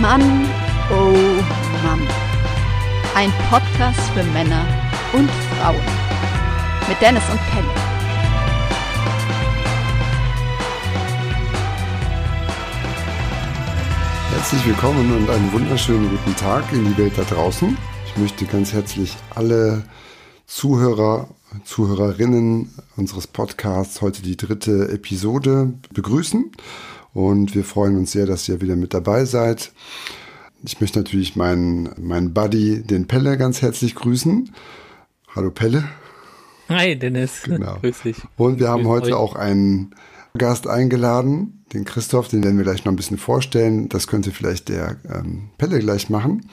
Mann, oh Mann. Ein Podcast für Männer und Frauen. Mit Dennis und Kelly. Herzlich willkommen und einen wunderschönen guten Tag in die Welt da draußen. Ich möchte ganz herzlich alle Zuhörer, Zuhörerinnen unseres Podcasts heute die dritte Episode begrüßen. Und wir freuen uns sehr, dass ihr wieder mit dabei seid. Ich möchte natürlich meinen, meinen Buddy, den Pelle, ganz herzlich grüßen. Hallo Pelle. Hi Dennis. Genau. Grüß dich. Und wir haben Grüß heute euch. auch einen Gast eingeladen, den Christoph, den werden wir gleich noch ein bisschen vorstellen. Das könnte vielleicht der ähm, Pelle gleich machen.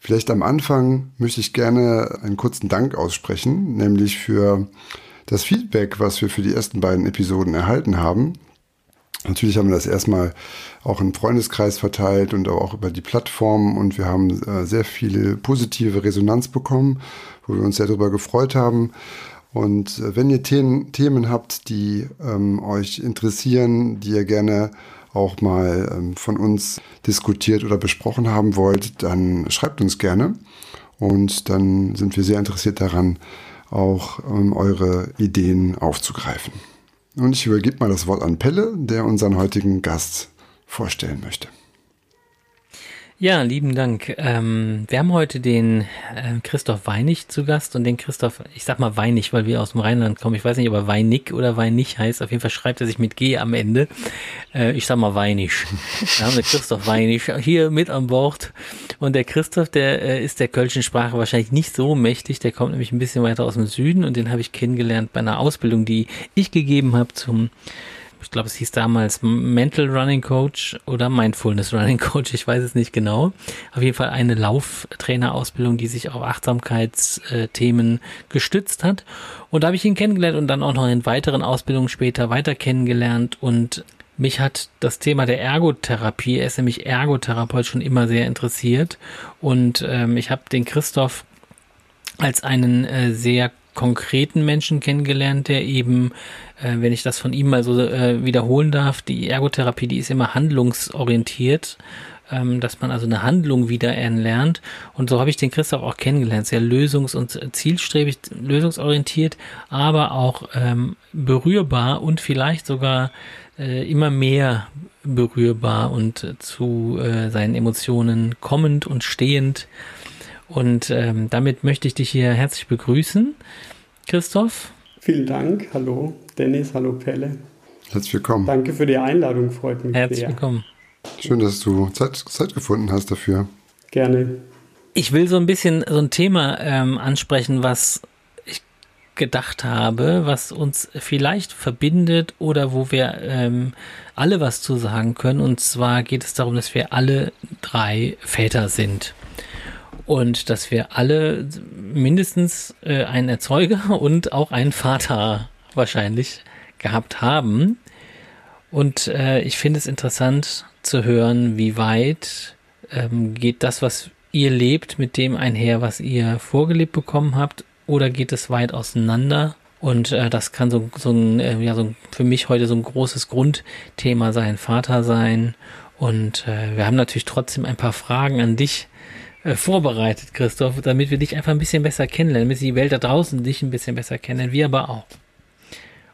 Vielleicht am Anfang möchte ich gerne einen kurzen Dank aussprechen, nämlich für das Feedback, was wir für die ersten beiden Episoden erhalten haben. Natürlich haben wir das erstmal auch im Freundeskreis verteilt und auch über die Plattform und wir haben äh, sehr viele positive Resonanz bekommen, wo wir uns sehr darüber gefreut haben. Und äh, wenn ihr Themen, Themen habt, die ähm, euch interessieren, die ihr gerne auch mal ähm, von uns diskutiert oder besprochen haben wollt, dann schreibt uns gerne. Und dann sind wir sehr interessiert daran, auch ähm, eure Ideen aufzugreifen. Und ich übergebe mal das Wort an Pelle, der unseren heutigen Gast vorstellen möchte. Ja, lieben Dank. Ähm, wir haben heute den äh, Christoph Weinig zu Gast und den Christoph, ich sag mal Weinig, weil wir aus dem Rheinland kommen. Ich weiß nicht, ob er Weinig oder Weinig heißt. Auf jeden Fall schreibt er sich mit G am Ende. Äh, ich sag mal Weinig. Wir haben den Christoph Weinig hier mit an Bord. Und der Christoph, der äh, ist der kölschen Sprache wahrscheinlich nicht so mächtig. Der kommt nämlich ein bisschen weiter aus dem Süden und den habe ich kennengelernt bei einer Ausbildung, die ich gegeben habe zum ich glaube, es hieß damals Mental Running Coach oder Mindfulness Running Coach, ich weiß es nicht genau. Auf jeden Fall eine Lauftrainerausbildung, die sich auf Achtsamkeitsthemen gestützt hat. Und da habe ich ihn kennengelernt und dann auch noch in weiteren Ausbildungen später weiter kennengelernt und mich hat das Thema der Ergotherapie, er ist nämlich Ergotherapeut, schon immer sehr interessiert. Und ähm, ich habe den Christoph als einen äh, sehr konkreten Menschen kennengelernt, der eben, äh, wenn ich das von ihm mal so äh, wiederholen darf, die Ergotherapie, die ist immer handlungsorientiert, ähm, dass man also eine Handlung wieder lernt. Und so habe ich den Christoph auch kennengelernt, sehr lösungs- und zielstrebig, lösungsorientiert, aber auch ähm, berührbar und vielleicht sogar äh, immer mehr berührbar und zu äh, seinen Emotionen kommend und stehend. Und ähm, damit möchte ich dich hier herzlich begrüßen, Christoph. Vielen Dank. Hallo, Dennis. Hallo, Pelle. Herzlich willkommen. Danke für die Einladung. Freut mich Herzlich sehr. willkommen. Schön, dass du Zeit, Zeit gefunden hast dafür. Gerne. Ich will so ein bisschen so ein Thema ähm, ansprechen, was ich gedacht habe, was uns vielleicht verbindet oder wo wir ähm, alle was zu sagen können. Und zwar geht es darum, dass wir alle drei Väter sind und dass wir alle mindestens äh, einen Erzeuger und auch einen Vater wahrscheinlich gehabt haben. Und äh, ich finde es interessant zu hören, wie weit ähm, geht das, was ihr lebt, mit dem einher, was ihr vorgelebt bekommen habt, oder geht es weit auseinander? Und äh, das kann so, so ein, äh, ja, so für mich heute so ein großes Grundthema sein, Vater sein. Und äh, wir haben natürlich trotzdem ein paar Fragen an dich, äh, vorbereitet, Christoph, damit wir dich einfach ein bisschen besser kennenlernen, damit die Welt da draußen dich ein bisschen besser kennen, wir aber auch.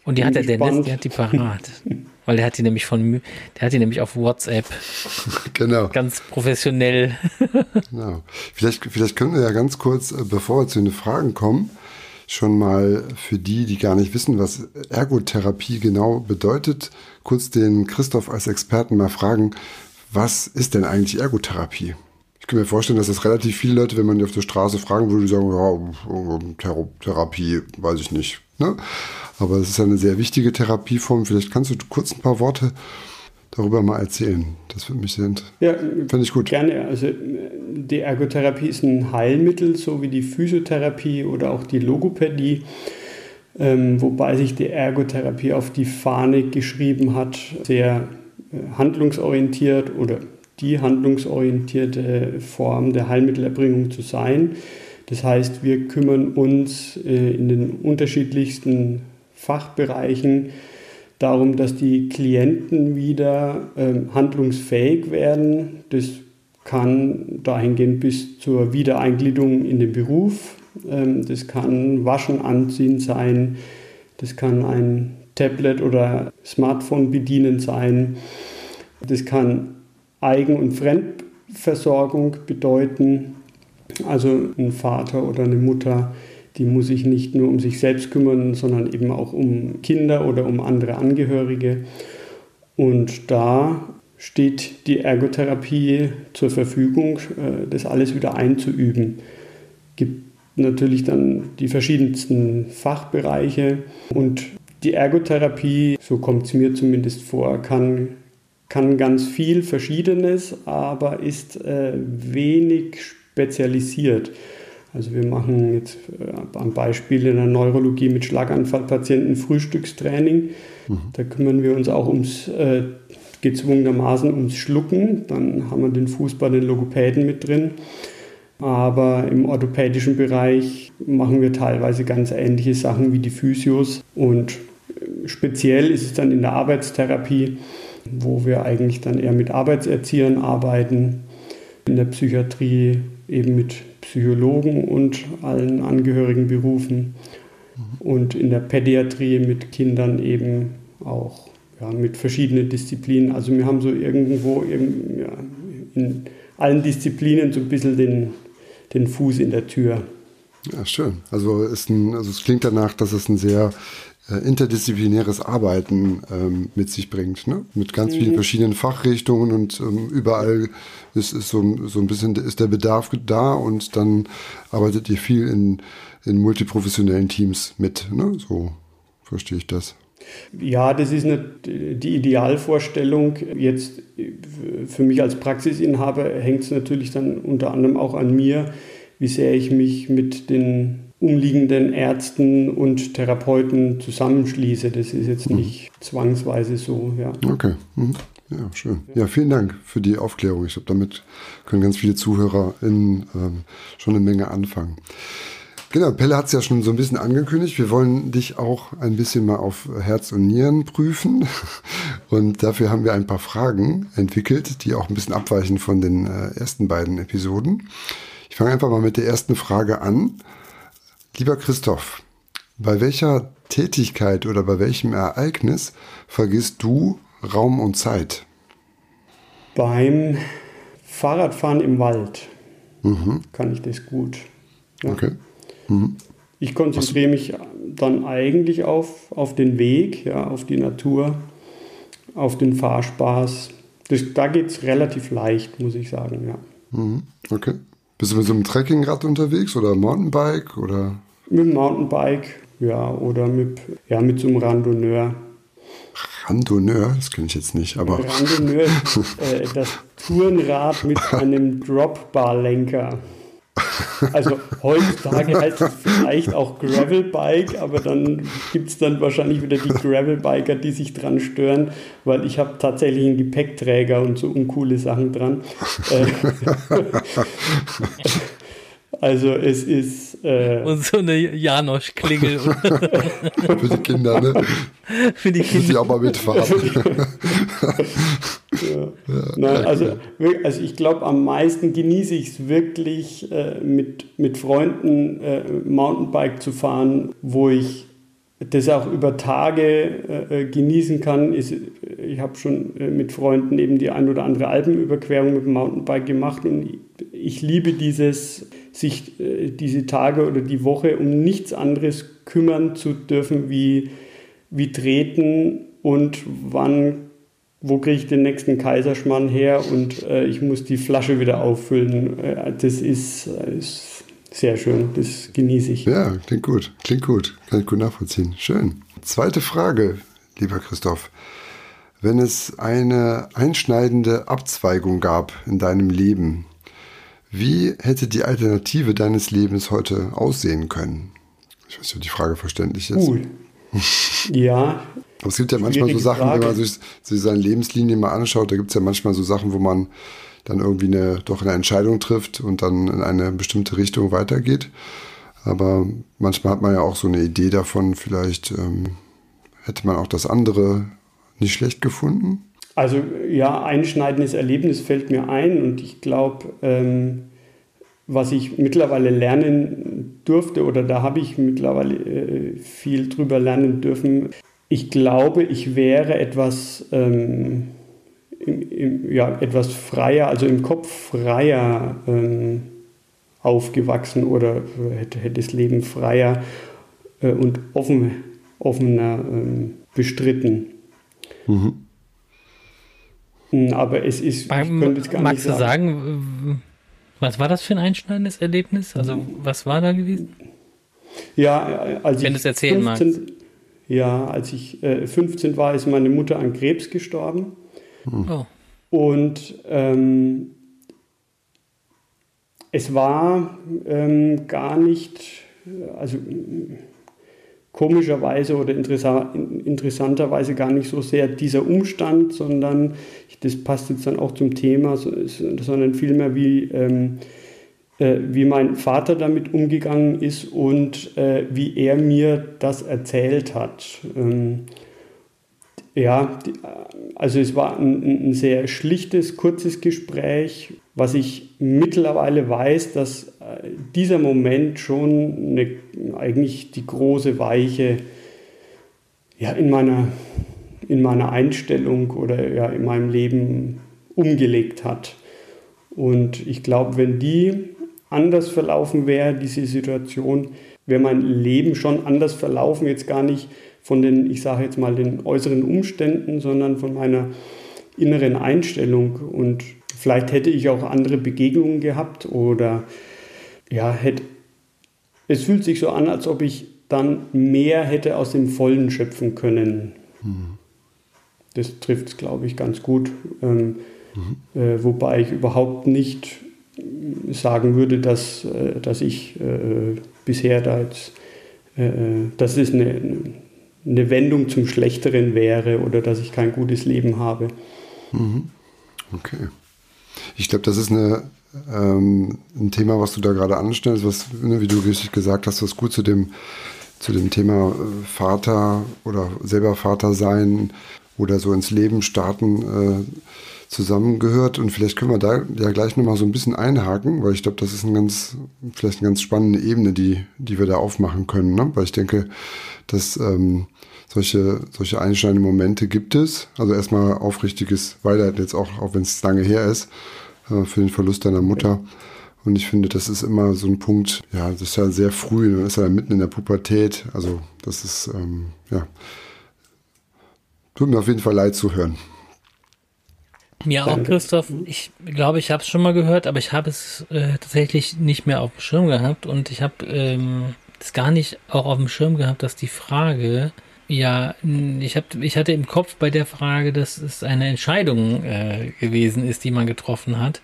Und die hat der Dennis, der hat die parat. Weil der hat die nämlich von, der hat die nämlich auf WhatsApp. Genau. Ganz professionell. genau. Vielleicht, vielleicht können wir ja ganz kurz, äh, bevor wir zu den Fragen kommen, schon mal für die, die gar nicht wissen, was Ergotherapie genau bedeutet, kurz den Christoph als Experten mal fragen, was ist denn eigentlich Ergotherapie? Ich kann mir vorstellen, dass das relativ viele Leute, wenn man die auf der Straße fragen würde, die sagen, ja, Therapie, weiß ich nicht. Ne? Aber es ist eine sehr wichtige Therapieform. Vielleicht kannst du kurz ein paar Worte darüber mal erzählen. Das würde mich sehr interessieren. Ja, finde ich gut. Gerne. Also die Ergotherapie ist ein Heilmittel, so wie die Physiotherapie oder auch die Logopädie. Ähm, wobei sich die Ergotherapie auf die Fahne geschrieben hat, sehr äh, handlungsorientiert oder die handlungsorientierte Form der Heilmittelerbringung zu sein. Das heißt, wir kümmern uns äh, in den unterschiedlichsten Fachbereichen darum, dass die Klienten wieder ähm, handlungsfähig werden. Das kann dahingehend bis zur Wiedereingliederung in den Beruf. Ähm, das kann Waschen, Anziehen sein, das kann ein Tablet oder Smartphone bedienen sein, das kann Eigen- und Fremdversorgung bedeuten. Also ein Vater oder eine Mutter, die muss sich nicht nur um sich selbst kümmern, sondern eben auch um Kinder oder um andere Angehörige. Und da steht die Ergotherapie zur Verfügung, äh, das alles wieder einzuüben. Es Gibt natürlich dann die verschiedensten Fachbereiche und die Ergotherapie, so kommt es mir zumindest vor, kann, kann ganz viel Verschiedenes, aber ist äh, wenig spezialisiert. Also wir machen jetzt äh, am Beispiel in der Neurologie mit Schlaganfallpatienten Frühstückstraining. Mhm. Da kümmern wir uns auch ums äh, gezwungenermaßen ums Schlucken. Dann haben wir den Fuß bei den Logopäden mit drin. Aber im orthopädischen Bereich machen wir teilweise ganz ähnliche Sachen wie die Physios. Und äh, speziell ist es dann in der Arbeitstherapie, wo wir eigentlich dann eher mit Arbeitserziehern arbeiten. In der Psychiatrie eben mit Psychologen und allen angehörigen Berufen. Und in der Pädiatrie mit Kindern eben auch ja, mit verschiedenen Disziplinen. Also wir haben so irgendwo eben, ja, in allen Disziplinen so ein bisschen den, den Fuß in der Tür. Ja, schön. Also, ist ein, also es klingt danach, dass es ein sehr interdisziplinäres Arbeiten ähm, mit sich bringt, ne? mit ganz mhm. vielen verschiedenen Fachrichtungen und ähm, überall ist, ist so, so ein bisschen ist der Bedarf da und dann arbeitet ihr viel in, in multiprofessionellen Teams mit. Ne? So verstehe ich das. Ja, das ist eine, die Idealvorstellung. Jetzt für mich als Praxisinhaber hängt es natürlich dann unter anderem auch an mir, wie sehr ich mich mit den umliegenden Ärzten und Therapeuten zusammenschließe. Das ist jetzt mhm. nicht mhm. zwangsweise so. Ja. Okay. Mhm. Ja, schön. Ja, vielen Dank für die Aufklärung. Ich glaube, damit können ganz viele ZuhörerInnen ähm, schon eine Menge anfangen. Genau, Pelle hat es ja schon so ein bisschen angekündigt. Wir wollen dich auch ein bisschen mal auf Herz und Nieren prüfen. Und dafür haben wir ein paar Fragen entwickelt, die auch ein bisschen abweichen von den äh, ersten beiden Episoden. Ich fange einfach mal mit der ersten Frage an. Lieber Christoph, bei welcher Tätigkeit oder bei welchem Ereignis vergisst du Raum und Zeit? Beim Fahrradfahren im Wald mhm. kann ich das gut. Ja. Okay. Mhm. Ich konzentriere mich dann eigentlich auf, auf den Weg, ja, auf die Natur, auf den Fahrspaß. Das, da geht es relativ leicht, muss ich sagen, ja. Mhm. Okay. Bist du mit so einem Trekkingrad unterwegs oder Mountainbike oder? Mit dem Mountainbike, ja, oder mit, ja, mit so einem Randonneur. Randonneur, das kenne ich jetzt nicht, aber. Randonneur ist äh, das Tourenrad mit einem Dropbar-Lenker. Also heutzutage heißt es vielleicht auch Gravelbike, aber dann gibt es dann wahrscheinlich wieder die Gravelbiker, die sich dran stören, weil ich habe tatsächlich einen Gepäckträger und so uncoole Sachen dran. Äh, also es ist... Äh, und so eine Janosch-Klingel. Für die Kinder, ne? Für die Kinder. Die auch mal mitfahren. Ja. Nein, also, also ich glaube, am meisten genieße ich es wirklich, äh, mit, mit Freunden äh, Mountainbike zu fahren, wo ich das auch über Tage äh, genießen kann. Ist, ich habe schon äh, mit Freunden eben die ein oder andere Alpenüberquerung mit dem Mountainbike gemacht und ich, ich liebe dieses, sich äh, diese Tage oder die Woche um nichts anderes kümmern zu dürfen, wie, wie treten und wann wo kriege ich den nächsten Kaiserschmarrn her und äh, ich muss die Flasche wieder auffüllen. Äh, das ist, äh, ist, sehr schön, das genieße ich. Ja, klingt gut, klingt gut, kann ich gut nachvollziehen. Schön. Zweite Frage, lieber Christoph. Wenn es eine einschneidende Abzweigung gab in deinem Leben, wie hätte die Alternative deines Lebens heute aussehen können? Ich weiß nicht, ob die Frage verständlich ist. Cool. ja, aber es gibt ja manchmal so Sachen, Frage. wenn man sich, sich seine Lebenslinie mal anschaut, da gibt es ja manchmal so Sachen, wo man dann irgendwie eine, doch eine Entscheidung trifft und dann in eine bestimmte Richtung weitergeht. Aber manchmal hat man ja auch so eine Idee davon, vielleicht ähm, hätte man auch das andere nicht schlecht gefunden. Also ja, einschneidendes Erlebnis fällt mir ein und ich glaube, ähm, was ich mittlerweile lernen durfte oder da habe ich mittlerweile äh, viel drüber lernen dürfen. Ich glaube, ich wäre etwas, ähm, im, im, ja, etwas freier, also im Kopf freier ähm, aufgewachsen oder hätte, hätte das Leben freier äh, und offen, offener ähm, bestritten. Mhm. Aber es ist, Beim, ich gar magst nicht sagen. du sagen, was war das für ein einschneidendes Erlebnis? Also was war da gewesen? Ja, als Wenn ich es erzählen 15, magst. Ja, als ich äh, 15 war, ist meine Mutter an Krebs gestorben. Hm. Oh. Und ähm, es war ähm, gar nicht, also komischerweise oder interessanterweise gar nicht so sehr dieser Umstand, sondern das passt jetzt dann auch zum Thema, sondern vielmehr wie, ähm, äh, wie mein Vater damit umgegangen ist und äh, wie er mir das erzählt hat. Ähm, ja, also es war ein, ein, sehr schlichtes, kurzes Gespräch, was ich mittlerweile weiß, dass äh, dieser Moment schon eine, eigentlich die große Weiche ja, in, meiner, in meiner Einstellung oder ja, in meinem Leben umgelegt hat. Und ich glaube, wenn die anders verlaufen wäre, diese Situation, wäre mein Leben schon anders verlaufen, jetzt gar nicht von den, ich sage jetzt mal, den äußeren Umständen, sondern von meiner inneren Einstellung. Und vielleicht hätte ich auch andere Begegnungen gehabt oder ja, hätte, es fühlt sich so an, als ob ich dann mehr hätte aus dem Vollen schöpfen können. Mhm. Das trifft es, glaube ich, ganz gut. Ähm, mhm. äh, wobei ich überhaupt nicht sagen würde, dass, äh, dass ich äh, bisher da jetzt, äh, äh, das ist eine, eine Wendung zum Schlechteren wäre oder dass ich kein gutes Leben habe. Mhm. Okay. Ich glaube, das ist eine, ähm, ein Thema, was du da gerade anstellst, was, ne, wie du richtig gesagt hast, was gut zu dem, zu dem Thema äh, Vater oder selber Vater sein oder so ins Leben starten äh, zusammengehört. Und vielleicht können wir da ja gleich nochmal so ein bisschen einhaken, weil ich glaube, das ist ein ganz, vielleicht eine ganz spannende Ebene, die, die wir da aufmachen können. Ne? Weil ich denke, dass ähm, solche, solche einschneidenden Momente gibt es. Also erstmal aufrichtiges Beileid jetzt auch, auch wenn es lange her ist, äh, für den Verlust deiner Mutter. Und ich finde, das ist immer so ein Punkt, ja, das ist ja sehr früh, man ist ja mitten in der Pubertät. Also das ist, ähm, ja, tut mir auf jeden Fall leid zu hören. Mir auch, Christoph. Ich glaube, ich habe es schon mal gehört, aber ich habe es äh, tatsächlich nicht mehr auf dem Schirm gehabt und ich habe ähm, es gar nicht auch auf dem Schirm gehabt, dass die Frage, ja, ich, hab, ich hatte im Kopf bei der Frage, dass es eine Entscheidung äh, gewesen ist, die man getroffen hat.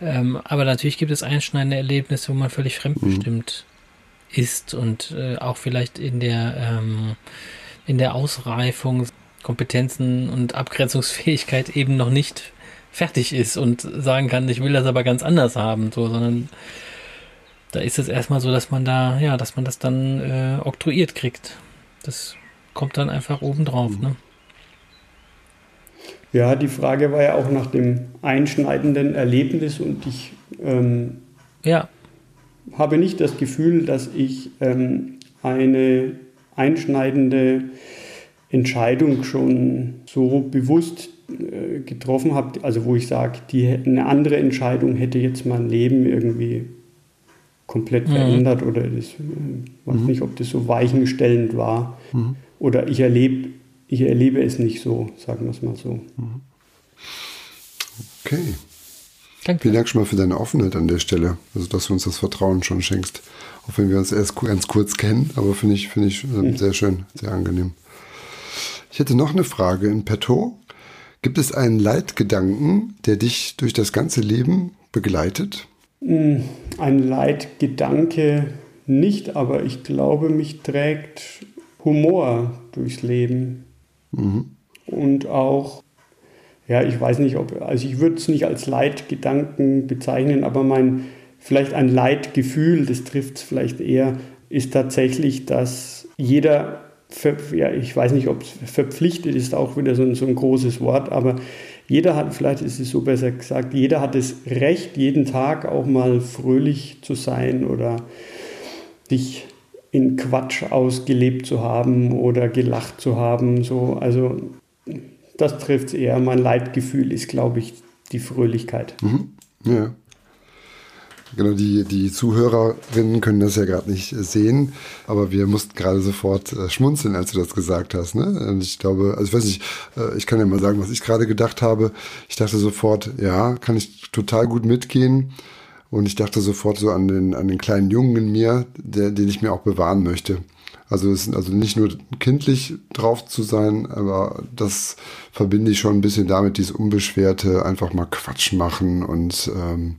Ähm, aber natürlich gibt es einschneidende Erlebnisse, wo man völlig fremdbestimmt mhm. ist und äh, auch vielleicht in der, ähm, in der Ausreifung Kompetenzen und Abgrenzungsfähigkeit eben noch nicht fertig ist und sagen kann, ich will das aber ganz anders haben, so, sondern da ist es erstmal so, dass man da, ja, dass man das dann äh, oktroyiert kriegt. Das kommt dann einfach obendrauf. Mhm. Ne? Ja, die Frage war ja auch nach dem einschneidenden Erlebnis und ich ähm, ja. habe nicht das Gefühl, dass ich ähm, eine einschneidende Entscheidung schon so bewusst äh, getroffen habe, also wo ich sage, die eine andere Entscheidung hätte jetzt mein Leben irgendwie komplett mhm. verändert oder das, ich äh, weiß mhm. nicht, ob das so weichenstellend war. Mhm. Oder ich erlebe, ich erlebe es nicht so, sagen wir es mal so. Okay. Danke. Vielen Dank schon mal für deine Offenheit an der Stelle. Also, dass du uns das Vertrauen schon schenkst. Auch wenn wir uns erst ganz kurz kennen, aber finde ich, finde ich mhm. sehr schön, sehr angenehm. Ich hätte noch eine Frage in petto. Gibt es einen Leitgedanken, der dich durch das ganze Leben begleitet? Hm, ein Leitgedanke nicht, aber ich glaube, mich trägt Humor durchs Leben. Mhm. Und auch, ja, ich weiß nicht, ob, also ich würde es nicht als Leitgedanken bezeichnen, aber mein, vielleicht ein Leitgefühl, das trifft es vielleicht eher, ist tatsächlich, dass jeder ja, ich weiß nicht, ob es verpflichtet ist, auch wieder so ein, so ein großes Wort, aber jeder hat, vielleicht ist es so besser gesagt, jeder hat das Recht, jeden Tag auch mal fröhlich zu sein oder sich in Quatsch ausgelebt zu haben oder gelacht zu haben. So, also das trifft es eher. Mein Leitgefühl ist, glaube ich, die Fröhlichkeit. Mhm. Ja. Genau, die, die Zuhörerinnen können das ja gerade nicht sehen, aber wir mussten gerade sofort äh, schmunzeln, als du das gesagt hast. Ne? Und ich glaube, also ich weiß nicht, äh, ich kann ja mal sagen, was ich gerade gedacht habe. Ich dachte sofort, ja, kann ich total gut mitgehen. Und ich dachte sofort so an den, an den kleinen Jungen in mir, der, den ich mir auch bewahren möchte. Also es also nicht nur kindlich drauf zu sein, aber das verbinde ich schon ein bisschen damit, dieses Unbeschwerte, einfach mal Quatsch machen und ähm,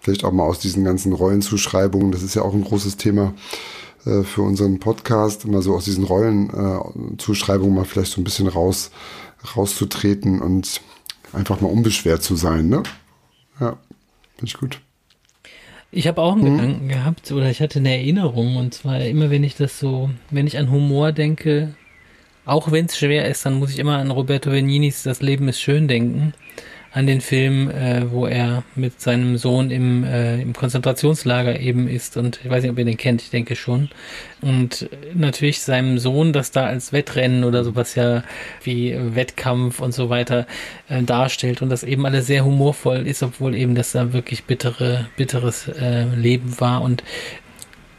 vielleicht auch mal aus diesen ganzen Rollenzuschreibungen, das ist ja auch ein großes Thema äh, für unseren Podcast, immer so aus diesen Rollenzuschreibungen äh, mal vielleicht so ein bisschen raus, rauszutreten und einfach mal unbeschwert zu sein, ne? Ja, finde ich gut. Ich habe auch einen mhm. Gedanken gehabt oder ich hatte eine Erinnerung und zwar immer, wenn ich das so, wenn ich an Humor denke, auch wenn es schwer ist, dann muss ich immer an Roberto Beninis Das Leben ist schön denken an den Film, äh, wo er mit seinem Sohn im, äh, im Konzentrationslager eben ist und ich weiß nicht, ob ihr den kennt, ich denke schon. Und natürlich seinem Sohn das da als Wettrennen oder sowas ja wie Wettkampf und so weiter äh, darstellt und das eben alles sehr humorvoll ist, obwohl eben das da wirklich bittere, bitteres äh, Leben war und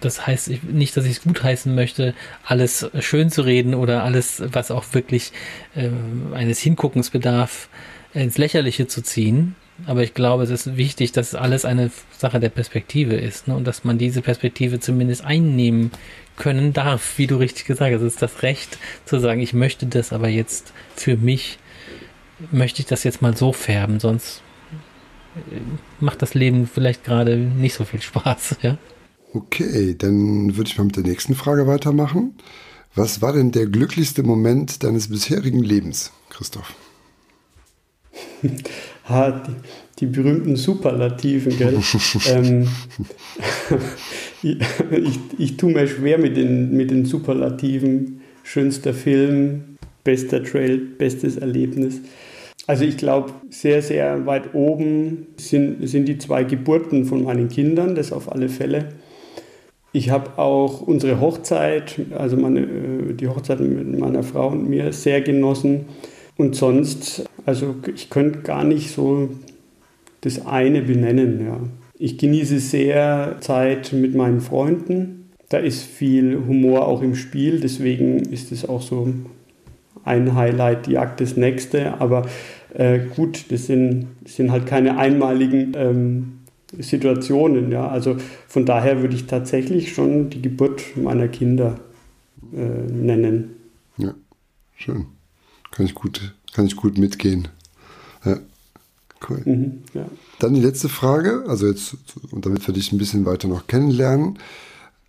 das heißt nicht, dass ich es gutheißen möchte, alles schön zu reden oder alles, was auch wirklich äh, eines Hinguckens bedarf, ins Lächerliche zu ziehen. Aber ich glaube, es ist wichtig, dass alles eine Sache der Perspektive ist ne? und dass man diese Perspektive zumindest einnehmen können darf, wie du richtig gesagt hast. Es ist das Recht zu sagen, ich möchte das aber jetzt für mich, möchte ich das jetzt mal so färben, sonst äh, macht das Leben vielleicht gerade nicht so viel Spaß. Ja? Okay, dann würde ich mal mit der nächsten Frage weitermachen. Was war denn der glücklichste Moment deines bisherigen Lebens, Christoph? ha, die, die, berühmten Superlativen, gell? ähm, ich, ich, ich tue mir schwer mit den, mit den Superlativen. Schönster Film, bester Trail, bestes Erlebnis. Also ich glaube, sehr, sehr weit oben sind, sind die zwei Geburten von meinen Kindern, das auf alle Fälle. Ich habe auch unsere Hochzeit, also meine, äh, die Hochzeit mit meiner Frau und mir sehr genossen. Und sonst, also ich könnte gar nicht so das eine benennen. Ja. Ich genieße sehr Zeit mit meinen Freunden. Da ist viel Humor auch im Spiel, deswegen ist es auch so ein Highlight, die Jagd das nächste. Aber äh, gut, das sind, das sind halt keine einmaligen ähm, Situationen. Ja. Also von daher würde ich tatsächlich schon die Geburt meiner Kinder äh, nennen. Ja, schön. Kann ich gut, kann ich gut mitgehen. Ja, cool. Mhm, ja. Dann die letzte Frage, also jetzt, und damit wir dich ein bisschen weiter noch kennenlernen.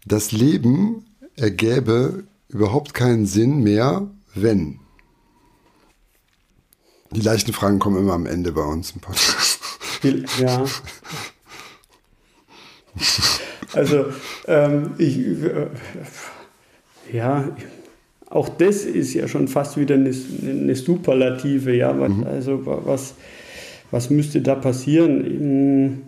Das Leben ergäbe überhaupt keinen Sinn mehr, wenn. Die leichten Fragen kommen immer am Ende bei uns im Podcast. Ja. Also, ähm, ich, äh, ja, auch das ist ja schon fast wieder eine, eine Superlative. Ja? Mhm. Also was, was müsste da passieren?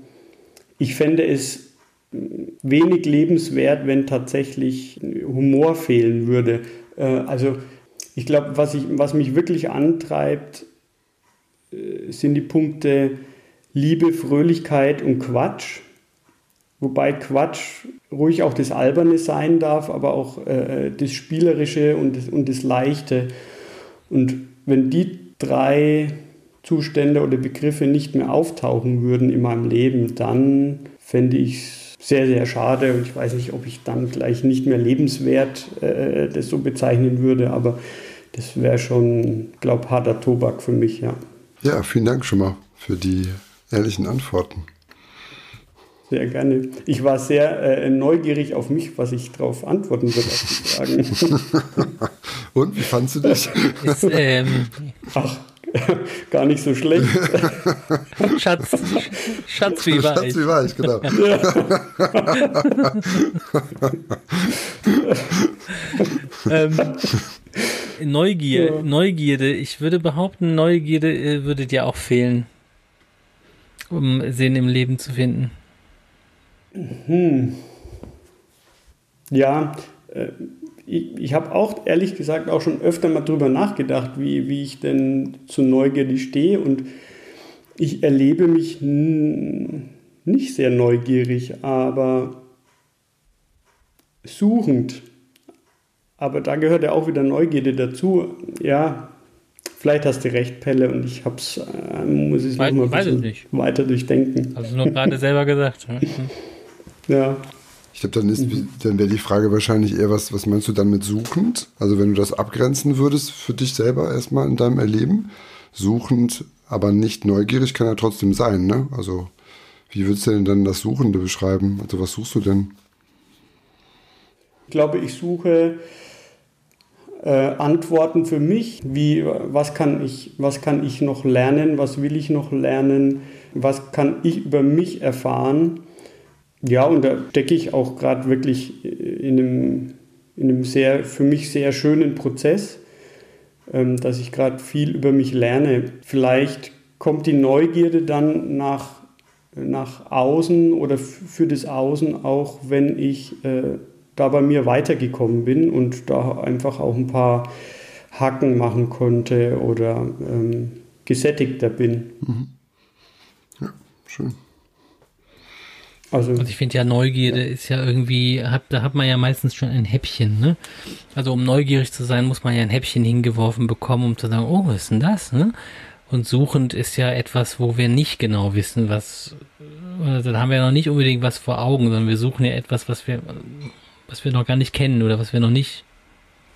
Ich fände es wenig lebenswert, wenn tatsächlich Humor fehlen würde. Äh, also ich glaube, was, was mich wirklich antreibt, äh, sind die Punkte Liebe, Fröhlichkeit und Quatsch. Wobei Quatsch ruhig auch das Alberne sein darf, aber auch äh, das Spielerische und das, und das Leichte. Und wenn die drei Zustände oder Begriffe nicht mehr auftauchen würden in meinem Leben, dann fände ich es sehr, sehr schade. Und ich weiß nicht, ob ich dann gleich nicht mehr lebenswert äh, das so bezeichnen würde, aber das wäre schon, glaube harter Tobak für mich, ja. Ja, vielen Dank schon mal für die ehrlichen Antworten. Sehr gerne. Ich war sehr äh, neugierig auf mich, was ich darauf antworten würde auf die Fragen. Und wie fandest du dich? Ist, ähm, Ach, gar nicht so schlecht. Schatz, Schatz wie weich. Schatz wie weich, genau. ähm, Neugier, ja. Neugierde. Ich würde behaupten, Neugierde äh, würde dir auch fehlen, um Sinn im Leben zu finden. Hm. Ja, äh, ich, ich habe auch ehrlich gesagt auch schon öfter mal drüber nachgedacht, wie, wie ich denn zu Neugierde stehe und ich erlebe mich nicht sehr neugierig, aber suchend. Aber da gehört ja auch wieder Neugierde dazu. Ja, vielleicht hast du recht, Pelle, und ich hab's, äh, muss es noch mal ein bisschen weiter durchdenken. Hast du nur gerade selber gesagt. ja. Ich glaube, dann, mhm. dann wäre die Frage wahrscheinlich eher, was, was meinst du dann mit suchend? Also wenn du das abgrenzen würdest für dich selber erstmal in deinem Erleben, suchend, aber nicht neugierig kann er trotzdem sein, ne? Also wie würdest du denn dann das Suchende beschreiben? Also was suchst du denn? Ich glaube, ich suche äh, Antworten für mich, wie was kann ich, was kann ich noch lernen, was will ich noch lernen, was kann ich über mich erfahren ja, und da stecke ich auch gerade wirklich in einem, in einem sehr, für mich sehr schönen Prozess, ähm, dass ich gerade viel über mich lerne. Vielleicht kommt die Neugierde dann nach, nach außen oder für das Außen auch, wenn ich äh, da bei mir weitergekommen bin und da einfach auch ein paar Hacken machen konnte oder ähm, gesättigter bin. Mhm. Ja, schön. Also, also ich finde ja Neugierde ja. ist ja irgendwie, hat, da hat man ja meistens schon ein Häppchen, ne? Also um neugierig zu sein, muss man ja ein Häppchen hingeworfen bekommen, um zu sagen, oh, was ist denn das, ne? Und suchend ist ja etwas, wo wir nicht genau wissen, was, also da haben wir noch nicht unbedingt was vor Augen, sondern wir suchen ja etwas, was wir, was wir noch gar nicht kennen oder was wir noch nicht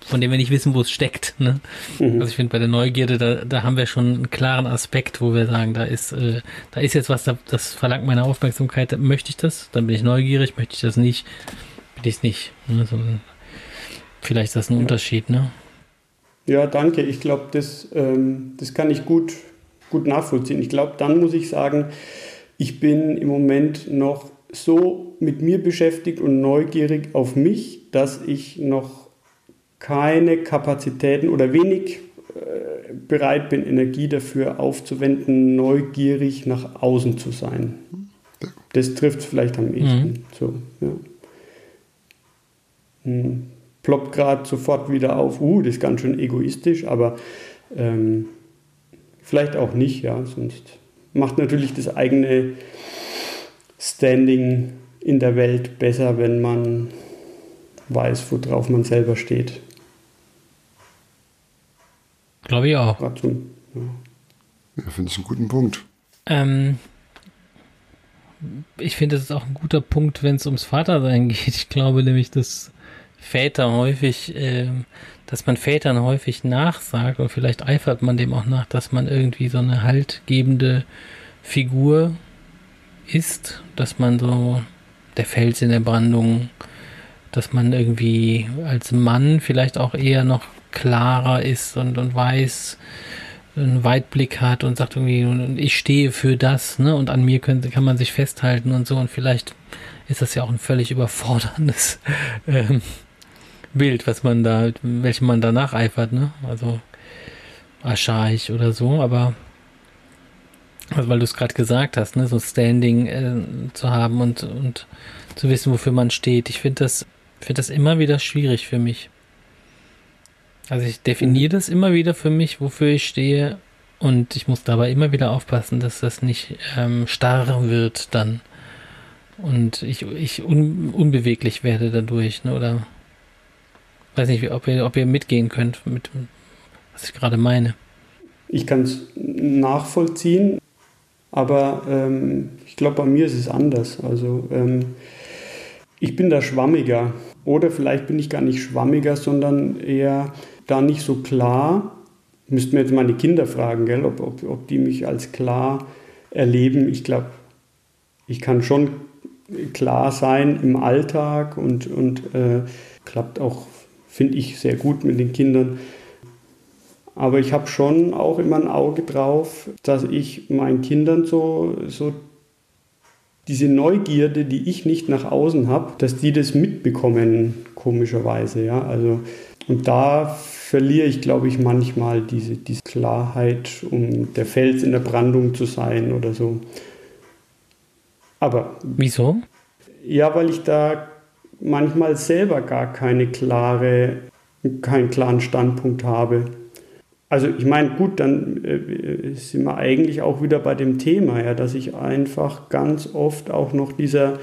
von dem wir nicht wissen, wo es steckt. Ne? Mhm. Also ich finde bei der Neugierde, da, da haben wir schon einen klaren Aspekt, wo wir sagen, da ist, äh, da ist jetzt was, das verlangt meine Aufmerksamkeit, möchte ich das, dann bin ich neugierig, möchte ich das nicht, bin ich es nicht. Ne? So, vielleicht ist das ein ja. Unterschied, ne? Ja, danke. Ich glaube, das, ähm, das kann ich gut, gut nachvollziehen. Ich glaube, dann muss ich sagen, ich bin im Moment noch so mit mir beschäftigt und neugierig auf mich, dass ich noch keine Kapazitäten oder wenig äh, bereit bin, Energie dafür aufzuwenden, neugierig nach außen zu sein. Das trifft es vielleicht am ehesten. Mhm. So, ja. Hm. Ploppt gerade sofort wieder auf, uh, das ist ganz schön egoistisch, aber ähm, vielleicht auch nicht, ja, sonst macht natürlich das eigene Standing in der Welt besser, wenn man weiß, worauf man selber steht. Glaube ich auch. Ja, ja finde ich einen guten Punkt. Ähm, ich finde, das ist auch ein guter Punkt, wenn es ums Vatersein geht. Ich glaube nämlich, dass Väter häufig, äh, dass man Vätern häufig nachsagt, und vielleicht eifert man dem auch nach, dass man irgendwie so eine haltgebende Figur ist, dass man so der Fels in der Brandung, dass man irgendwie als Mann vielleicht auch eher noch klarer ist und, und weiß, einen Weitblick hat und sagt irgendwie, ich stehe für das, ne? Und an mir können, kann man sich festhalten und so. Und vielleicht ist das ja auch ein völlig überforderndes ähm, Bild, was man da, welchem man da nacheifert, ne? Also archaisch oder so, aber also weil du es gerade gesagt hast, ne, so Standing äh, zu haben und, und zu wissen, wofür man steht. Ich finde das, finde das immer wieder schwierig für mich. Also ich definiere das immer wieder für mich, wofür ich stehe. Und ich muss dabei immer wieder aufpassen, dass das nicht ähm, starr wird dann. Und ich, ich un, unbeweglich werde dadurch, ne? Oder weiß nicht, ob ihr, ob ihr mitgehen könnt mit was ich gerade meine. Ich kann es nachvollziehen, aber ähm, ich glaube, bei mir ist es anders. Also ähm, ich bin da schwammiger. Oder vielleicht bin ich gar nicht schwammiger, sondern eher da nicht so klar. Müssten wir jetzt meine Kinder fragen, gell, ob, ob, ob die mich als klar erleben. Ich glaube, ich kann schon klar sein im Alltag und, und äh, klappt auch, finde ich, sehr gut mit den Kindern. Aber ich habe schon auch immer ein Auge drauf, dass ich meinen Kindern so, so diese Neugierde, die ich nicht nach außen habe, dass die das mitbekommen, komischerweise. Ja? Also, und da verliere ich, glaube ich, manchmal diese, diese Klarheit, um der Fels in der Brandung zu sein oder so. Aber. Wieso? Ja, weil ich da manchmal selber gar keine klare, keinen klaren Standpunkt habe. Also ich meine, gut, dann äh, sind wir eigentlich auch wieder bei dem Thema, ja, dass ich einfach ganz oft auch noch dieser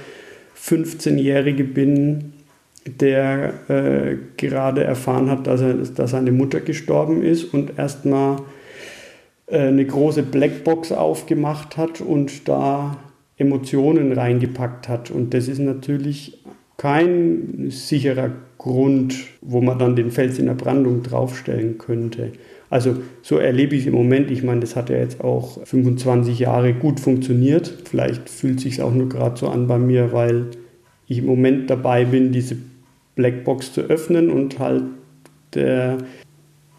15-Jährige bin, der äh, gerade erfahren hat, dass, er, dass seine Mutter gestorben ist und erstmal äh, eine große Blackbox aufgemacht hat und da Emotionen reingepackt hat. Und das ist natürlich kein sicherer Grund, wo man dann den Fels in der Brandung draufstellen könnte. Also so erlebe ich es im Moment. Ich meine, das hat ja jetzt auch 25 Jahre gut funktioniert. Vielleicht fühlt es sich auch nur gerade so an bei mir, weil ich im Moment dabei bin, diese Blackbox zu öffnen und halt der,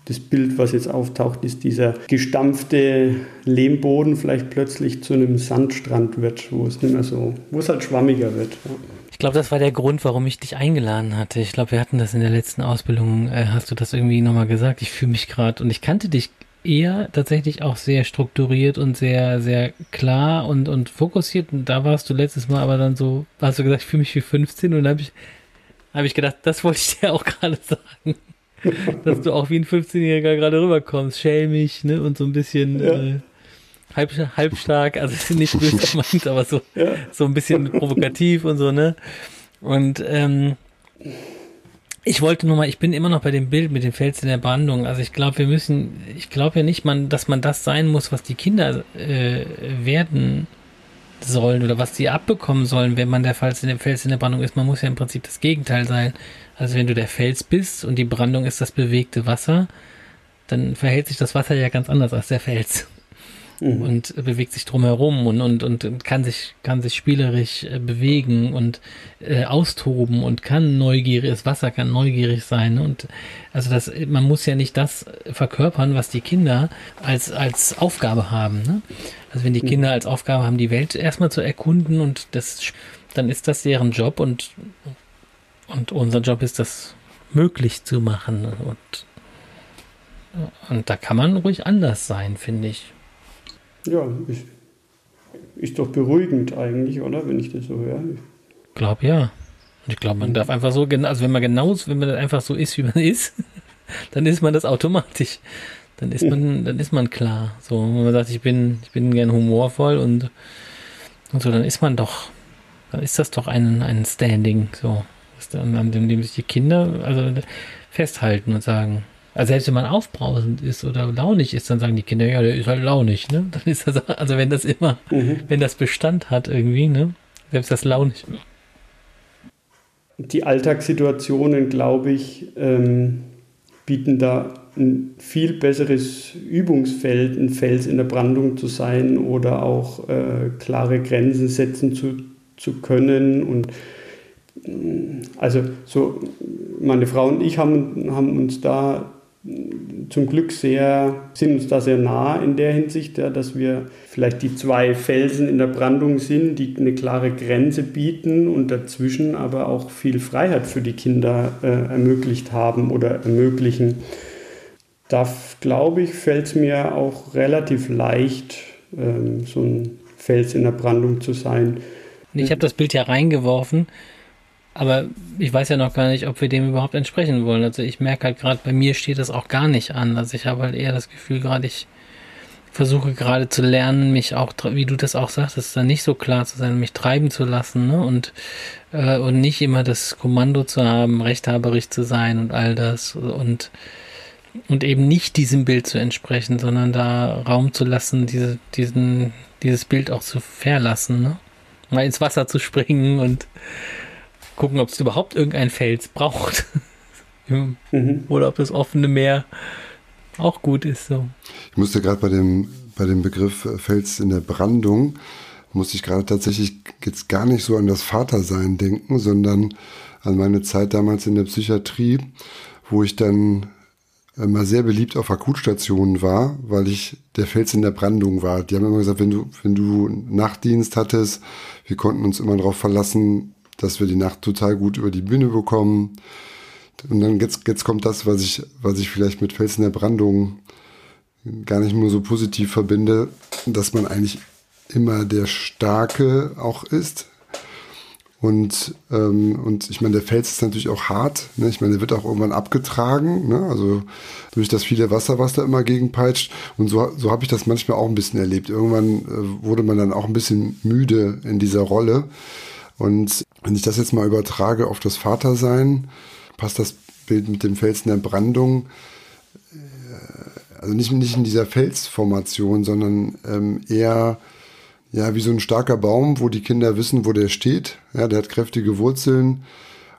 das Bild, was jetzt auftaucht, ist dieser gestampfte Lehmboden vielleicht plötzlich zu einem Sandstrand wird, wo es nicht mehr so, wo es halt schwammiger wird. Ja. Ich glaube, das war der Grund, warum ich dich eingeladen hatte. Ich glaube, wir hatten das in der letzten Ausbildung, äh, hast du das irgendwie nochmal gesagt. Ich fühle mich gerade und ich kannte dich eher tatsächlich auch sehr strukturiert und sehr, sehr klar und, und fokussiert. Und da warst du letztes Mal aber dann so, hast du gesagt, ich fühle mich wie 15 und da habe ich, hab ich gedacht, das wollte ich dir auch gerade sagen. Dass du auch wie ein 15-Jähriger gerade rüberkommst, schelmig, ne, und so ein bisschen, ja. äh, halb, halbstark, also nicht böse gemeint, aber so, ja. so ein bisschen provokativ und so, ne? Und ähm, ich wollte nur mal, ich bin immer noch bei dem Bild mit dem Fels in der Brandung. Also ich glaube, wir müssen, ich glaube ja nicht, man, dass man das sein muss, was die Kinder äh, werden sollen oder was sie abbekommen sollen, wenn man der Fels in, der Fels in der Brandung ist. Man muss ja im Prinzip das Gegenteil sein. Also wenn du der Fels bist und die Brandung ist das bewegte Wasser, dann verhält sich das Wasser ja ganz anders als der Fels mhm. und bewegt sich drumherum und, und, und kann sich, kann sich spielerisch äh, bewegen und äh, austoben und kann neugierig, das Wasser kann neugierig sein. Und also das, man muss ja nicht das verkörpern, was die Kinder als, als Aufgabe haben. Ne? Also wenn die mhm. Kinder als Aufgabe haben, die Welt erstmal zu erkunden und das, dann ist das deren Job und, und unser Job ist das möglich zu machen und und da kann man ruhig anders sein, finde ich. Ja, ist, ist doch beruhigend eigentlich, oder? Wenn ich das so höre. Ich glaube ja. Und ich glaube, man darf einfach so, also wenn man genau, wenn man einfach so ist, wie man ist, dann ist man das automatisch. Dann ist man, dann ist man klar. So, wenn man sagt, ich bin, ich bin gern humorvoll und, und so, dann ist man doch, dann ist das doch ein, ein Standing, so. An dem sich die Kinder also festhalten und sagen, also selbst wenn man aufbrausend ist oder launig ist, dann sagen die Kinder, ja, der ist halt launig, ne? Dann ist das, also wenn das immer, mhm. wenn das Bestand hat irgendwie, ne? Selbst das launig. Die Alltagssituationen, glaube ich, ähm, bieten da ein viel besseres Übungsfeld, ein Fels in der Brandung zu sein oder auch äh, klare Grenzen setzen zu, zu können und also so meine Frau und ich haben, haben uns da zum Glück sehr, sind uns da sehr nah in der Hinsicht, ja, dass wir vielleicht die zwei Felsen in der Brandung sind, die eine klare Grenze bieten und dazwischen aber auch viel Freiheit für die Kinder äh, ermöglicht haben oder ermöglichen. Da glaube ich, fällt es mir auch relativ leicht, ähm, so ein Fels in der Brandung zu sein. Ich habe das Bild ja reingeworfen aber ich weiß ja noch gar nicht, ob wir dem überhaupt entsprechen wollen. Also ich merke halt gerade, bei mir steht das auch gar nicht an. Also ich habe halt eher das Gefühl, gerade ich versuche gerade zu lernen, mich auch, wie du das auch sagst, dann nicht so klar zu sein, mich treiben zu lassen, ne? Und, äh, und nicht immer das Kommando zu haben, rechthaberig zu sein und all das und, und eben nicht diesem Bild zu entsprechen, sondern da Raum zu lassen, diese, diesen, dieses Bild auch zu verlassen, ne? Mal ins Wasser zu springen und gucken, ob es überhaupt irgendein Fels braucht. mhm. Oder ob das offene Meer auch gut ist. So. Ich musste gerade bei dem, bei dem Begriff äh, Fels in der Brandung, musste ich gerade tatsächlich jetzt gar nicht so an das Vatersein denken, sondern an meine Zeit damals in der Psychiatrie, wo ich dann immer sehr beliebt auf Akutstationen war, weil ich der Fels in der Brandung war. Die haben immer gesagt, wenn du, wenn du Nachtdienst hattest, wir konnten uns immer darauf verlassen, dass wir die Nacht total gut über die Bühne bekommen. Und dann jetzt, jetzt kommt das, was ich, was ich vielleicht mit Fels in der Brandung gar nicht nur so positiv verbinde, dass man eigentlich immer der Starke auch ist. Und, ähm, und ich meine, der Fels ist natürlich auch hart. Ne? Ich meine, der wird auch irgendwann abgetragen. Ne? Also durch das viele Wasser, was da immer gegenpeitscht. Und so, so habe ich das manchmal auch ein bisschen erlebt. Irgendwann äh, wurde man dann auch ein bisschen müde in dieser Rolle. Und wenn ich das jetzt mal übertrage auf das Vatersein, passt das Bild mit dem Fels in der Brandung also nicht, nicht in dieser Felsformation, sondern ähm, eher ja, wie so ein starker Baum, wo die Kinder wissen, wo der steht. Ja, der hat kräftige Wurzeln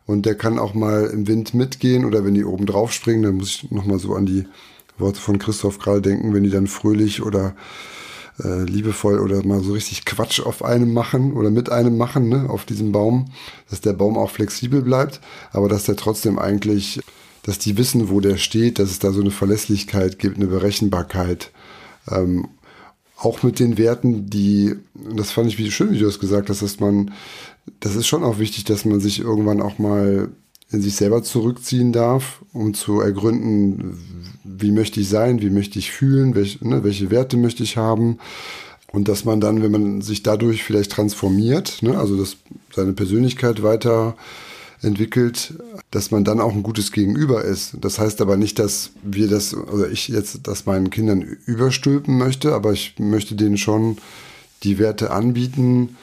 und der kann auch mal im Wind mitgehen oder wenn die oben drauf springen, dann muss ich nochmal so an die Worte von Christoph gerade denken, wenn die dann fröhlich oder äh, liebevoll oder mal so richtig Quatsch auf einem machen oder mit einem machen, ne, auf diesem Baum, dass der Baum auch flexibel bleibt, aber dass der trotzdem eigentlich dass die wissen, wo der steht, dass es da so eine Verlässlichkeit gibt, eine Berechenbarkeit. Ähm, auch mit den Werten, die, das fand ich wie schön, wie du das gesagt hast, dass man, das ist schon auch wichtig, dass man sich irgendwann auch mal in sich selber zurückziehen darf, um zu ergründen, wie möchte ich sein, wie möchte ich fühlen, welche, ne, welche Werte möchte ich haben. Und dass man dann, wenn man sich dadurch vielleicht transformiert, ne, also dass seine Persönlichkeit weiter entwickelt, dass man dann auch ein gutes Gegenüber ist. Das heißt aber nicht, dass wir das, oder ich jetzt das meinen Kindern überstülpen möchte, aber ich möchte denen schon die Werte anbieten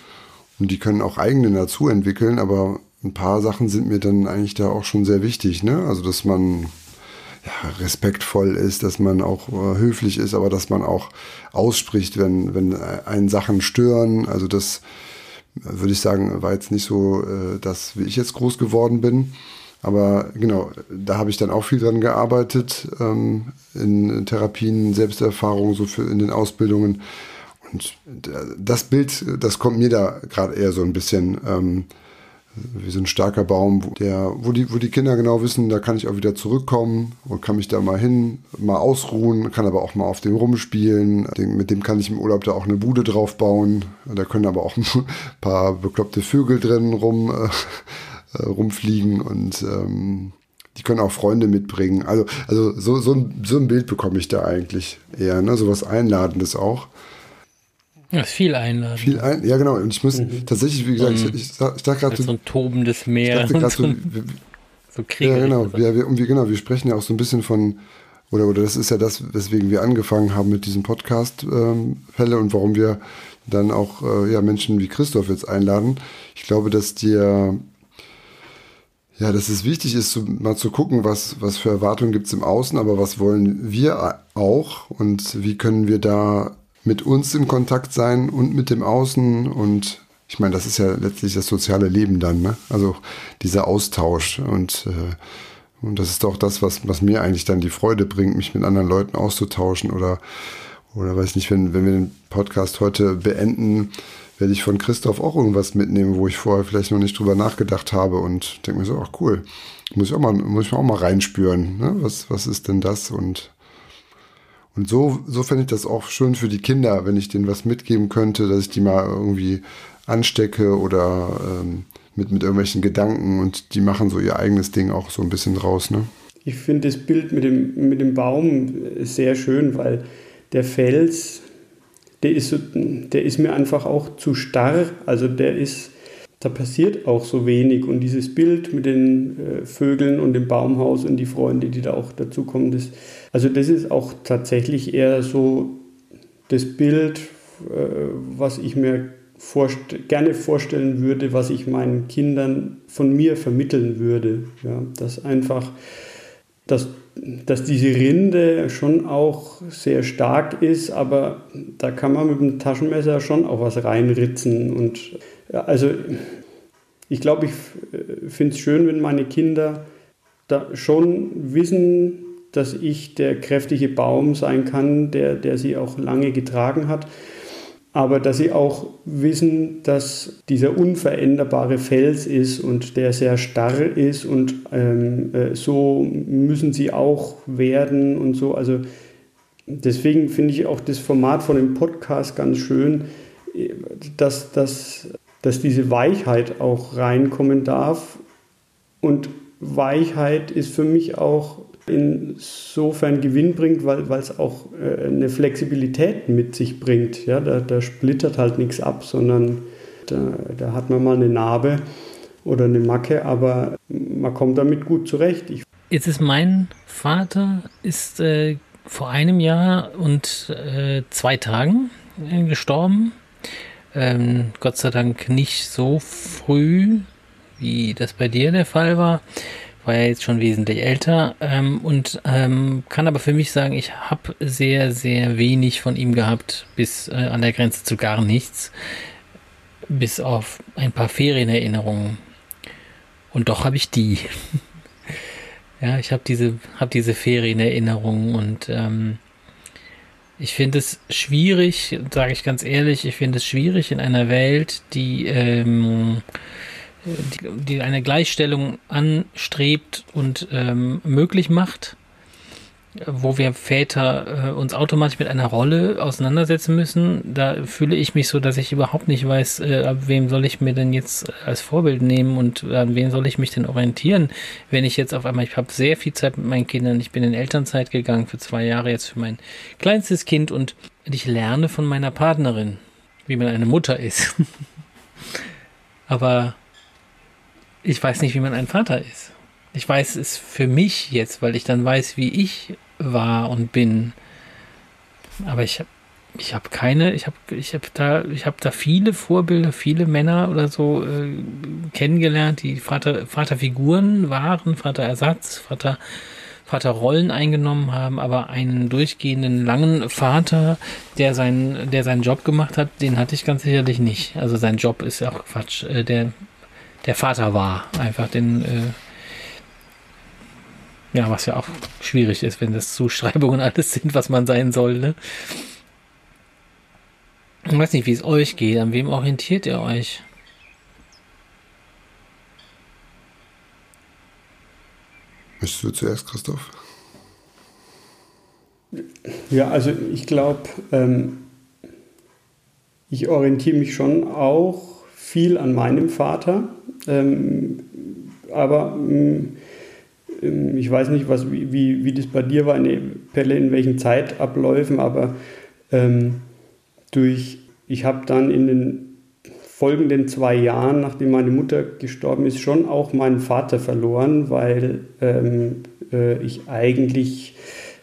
und die können auch eigene dazu entwickeln, aber ein paar Sachen sind mir dann eigentlich da auch schon sehr wichtig, ne? Also, dass man ja, respektvoll ist, dass man auch äh, höflich ist, aber dass man auch ausspricht, wenn, wenn einen Sachen stören. Also, das, würde ich sagen, war jetzt nicht so äh, das, wie ich jetzt groß geworden bin. Aber genau, da habe ich dann auch viel dran gearbeitet, ähm, in Therapien, Selbsterfahrung, so für in den Ausbildungen. Und das Bild, das kommt mir da gerade eher so ein bisschen ähm, wie so ein starker Baum, der, wo die, wo die Kinder genau wissen, da kann ich auch wieder zurückkommen und kann mich da mal hin, mal ausruhen, kann aber auch mal auf dem rumspielen. Mit dem kann ich im Urlaub da auch eine Bude drauf bauen. Da können aber auch ein paar bekloppte Vögel drin rum, äh, rumfliegen und ähm, die können auch Freunde mitbringen. Also, also so, so, ein, so ein Bild bekomme ich da eigentlich eher, ne? so was Einladendes auch. Das ist viel einladen. Viel ein, ja, genau. Und ich muss mhm. tatsächlich, wie gesagt, ich, ich, ich dachte gerade. So ein tobendes Meer. Ich dachte so, so, so Ja, genau. Wir, wir, wir, genau. Wir sprechen ja auch so ein bisschen von, oder, oder das ist ja das, weswegen wir angefangen haben mit diesem Podcast-Fälle ähm, und warum wir dann auch äh, ja, Menschen wie Christoph jetzt einladen. Ich glaube, dass dir ja, dass es wichtig ist, zu, mal zu gucken, was, was für Erwartungen gibt es im Außen, aber was wollen wir auch und wie können wir da mit uns im Kontakt sein und mit dem Außen und ich meine, das ist ja letztlich das soziale Leben dann, ne? Also dieser Austausch und, äh, und das ist doch das, was, was mir eigentlich dann die Freude bringt, mich mit anderen Leuten auszutauschen oder, oder weiß nicht, wenn, wenn wir den Podcast heute beenden, werde ich von Christoph auch irgendwas mitnehmen, wo ich vorher vielleicht noch nicht drüber nachgedacht habe und denke mir so, ach cool, muss ich auch mal, muss ich auch mal reinspüren, ne? Was, was ist denn das und und so, so fände ich das auch schön für die Kinder, wenn ich denen was mitgeben könnte, dass ich die mal irgendwie anstecke oder ähm, mit, mit irgendwelchen Gedanken und die machen so ihr eigenes Ding auch so ein bisschen draus. Ne? Ich finde das Bild mit dem, mit dem Baum sehr schön, weil der Fels, der ist, so, der ist mir einfach auch zu starr. Also der ist, da passiert auch so wenig. Und dieses Bild mit den äh, Vögeln und dem Baumhaus und die Freunde, die da auch dazukommen, das, also das ist auch tatsächlich eher so das Bild, äh, was ich mir vorst gerne vorstellen würde, was ich meinen Kindern von mir vermitteln würde. Ja, dass einfach, dass, dass diese Rinde schon auch sehr stark ist, aber da kann man mit dem Taschenmesser schon auch was reinritzen. Und ja, also ich glaube, ich finde es schön, wenn meine Kinder da schon wissen, dass ich der kräftige Baum sein kann, der, der sie auch lange getragen hat. aber dass sie auch wissen, dass dieser unveränderbare Fels ist und der sehr starr ist und ähm, äh, so müssen sie auch werden und so. Also deswegen finde ich auch das Format von dem Podcast ganz schön, dass, dass, dass diese Weichheit auch reinkommen darf. Und Weichheit ist für mich auch insofern Gewinn bringt, weil es auch äh, eine Flexibilität mit sich bringt. Ja, da, da splittert halt nichts ab, sondern da, da, hat man mal eine Narbe oder eine Macke, aber man kommt damit gut zurecht. Ich Jetzt ist mein Vater ist äh, vor einem Jahr und äh, zwei Tagen äh, gestorben. Ähm, Gott sei Dank nicht so früh, wie das bei dir der Fall war war ja jetzt schon wesentlich älter ähm, und ähm, kann aber für mich sagen, ich habe sehr, sehr wenig von ihm gehabt, bis äh, an der Grenze zu gar nichts, bis auf ein paar Ferienerinnerungen. Und doch habe ich die. ja, ich habe diese, hab diese Ferienerinnerungen und ähm, ich finde es schwierig, sage ich ganz ehrlich, ich finde es schwierig in einer Welt, die ähm, die, die eine Gleichstellung anstrebt und ähm, möglich macht, wo wir Väter äh, uns automatisch mit einer Rolle auseinandersetzen müssen, da fühle ich mich so, dass ich überhaupt nicht weiß, äh, ab wem soll ich mir denn jetzt als Vorbild nehmen und an wen soll ich mich denn orientieren, wenn ich jetzt auf einmal, ich habe sehr viel Zeit mit meinen Kindern, ich bin in Elternzeit gegangen für zwei Jahre jetzt für mein kleinstes Kind und ich lerne von meiner Partnerin, wie man eine Mutter ist. Aber ich weiß nicht, wie man ein Vater ist. Ich weiß es für mich jetzt, weil ich dann weiß, wie ich war und bin. Aber ich habe ich habe keine, ich habe ich habe da habe da viele Vorbilder, viele Männer oder so äh, kennengelernt, die Vater Vaterfiguren waren, Vaterersatz, Vater Vaterrollen eingenommen haben, aber einen durchgehenden langen Vater, der seinen der seinen Job gemacht hat, den hatte ich ganz sicherlich nicht. Also sein Job ist auch Quatsch, äh, der der Vater war. Einfach den, äh, ja, was ja auch schwierig ist, wenn das Zuschreibungen alles sind, was man sein soll, ne? Ich weiß nicht, wie es euch geht. An wem orientiert ihr euch? Möchtest du zuerst, Christoph? Ja, also ich glaube, ähm, ich orientiere mich schon auch viel an meinem Vater. Ähm, aber ähm, ähm, ich weiß nicht, was, wie, wie das bei dir war, in, Pelle, in welchen Zeitabläufen, aber ähm, durch, ich habe dann in den folgenden zwei Jahren, nachdem meine Mutter gestorben ist, schon auch meinen Vater verloren, weil ähm, äh, ich eigentlich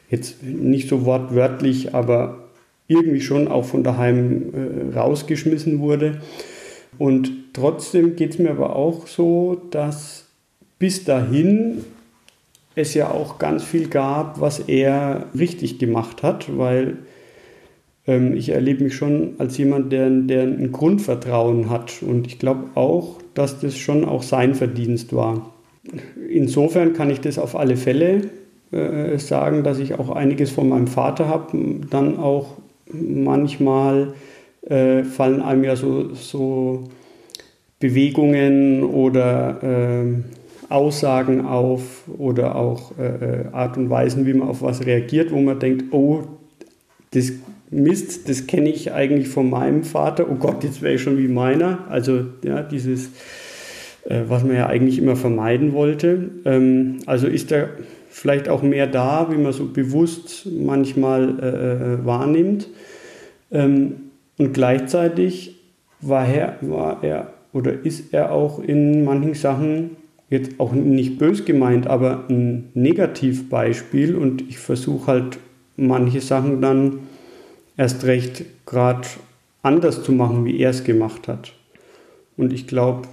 jetzt nicht so wortwörtlich, aber irgendwie schon auch von daheim äh, rausgeschmissen wurde. Und trotzdem geht es mir aber auch so, dass bis dahin es ja auch ganz viel gab, was er richtig gemacht hat, weil ähm, ich erlebe mich schon als jemand, der, der ein Grundvertrauen hat. Und ich glaube auch, dass das schon auch sein Verdienst war. Insofern kann ich das auf alle Fälle äh, sagen, dass ich auch einiges von meinem Vater habe, dann auch manchmal äh, fallen einem ja so, so Bewegungen oder äh, Aussagen auf oder auch äh, äh, Art und Weisen, wie man auf was reagiert, wo man denkt, oh, das Mist, das kenne ich eigentlich von meinem Vater, oh Gott, jetzt wäre ich schon wie meiner. Also ja, dieses, äh, was man ja eigentlich immer vermeiden wollte. Ähm, also ist da vielleicht auch mehr da, wie man so bewusst manchmal äh, wahrnimmt. Ähm, und gleichzeitig war er, war er oder ist er auch in manchen Sachen jetzt auch nicht bös gemeint, aber ein Negativbeispiel und ich versuche halt manche Sachen dann erst recht gerade anders zu machen, wie er es gemacht hat. Und ich glaube.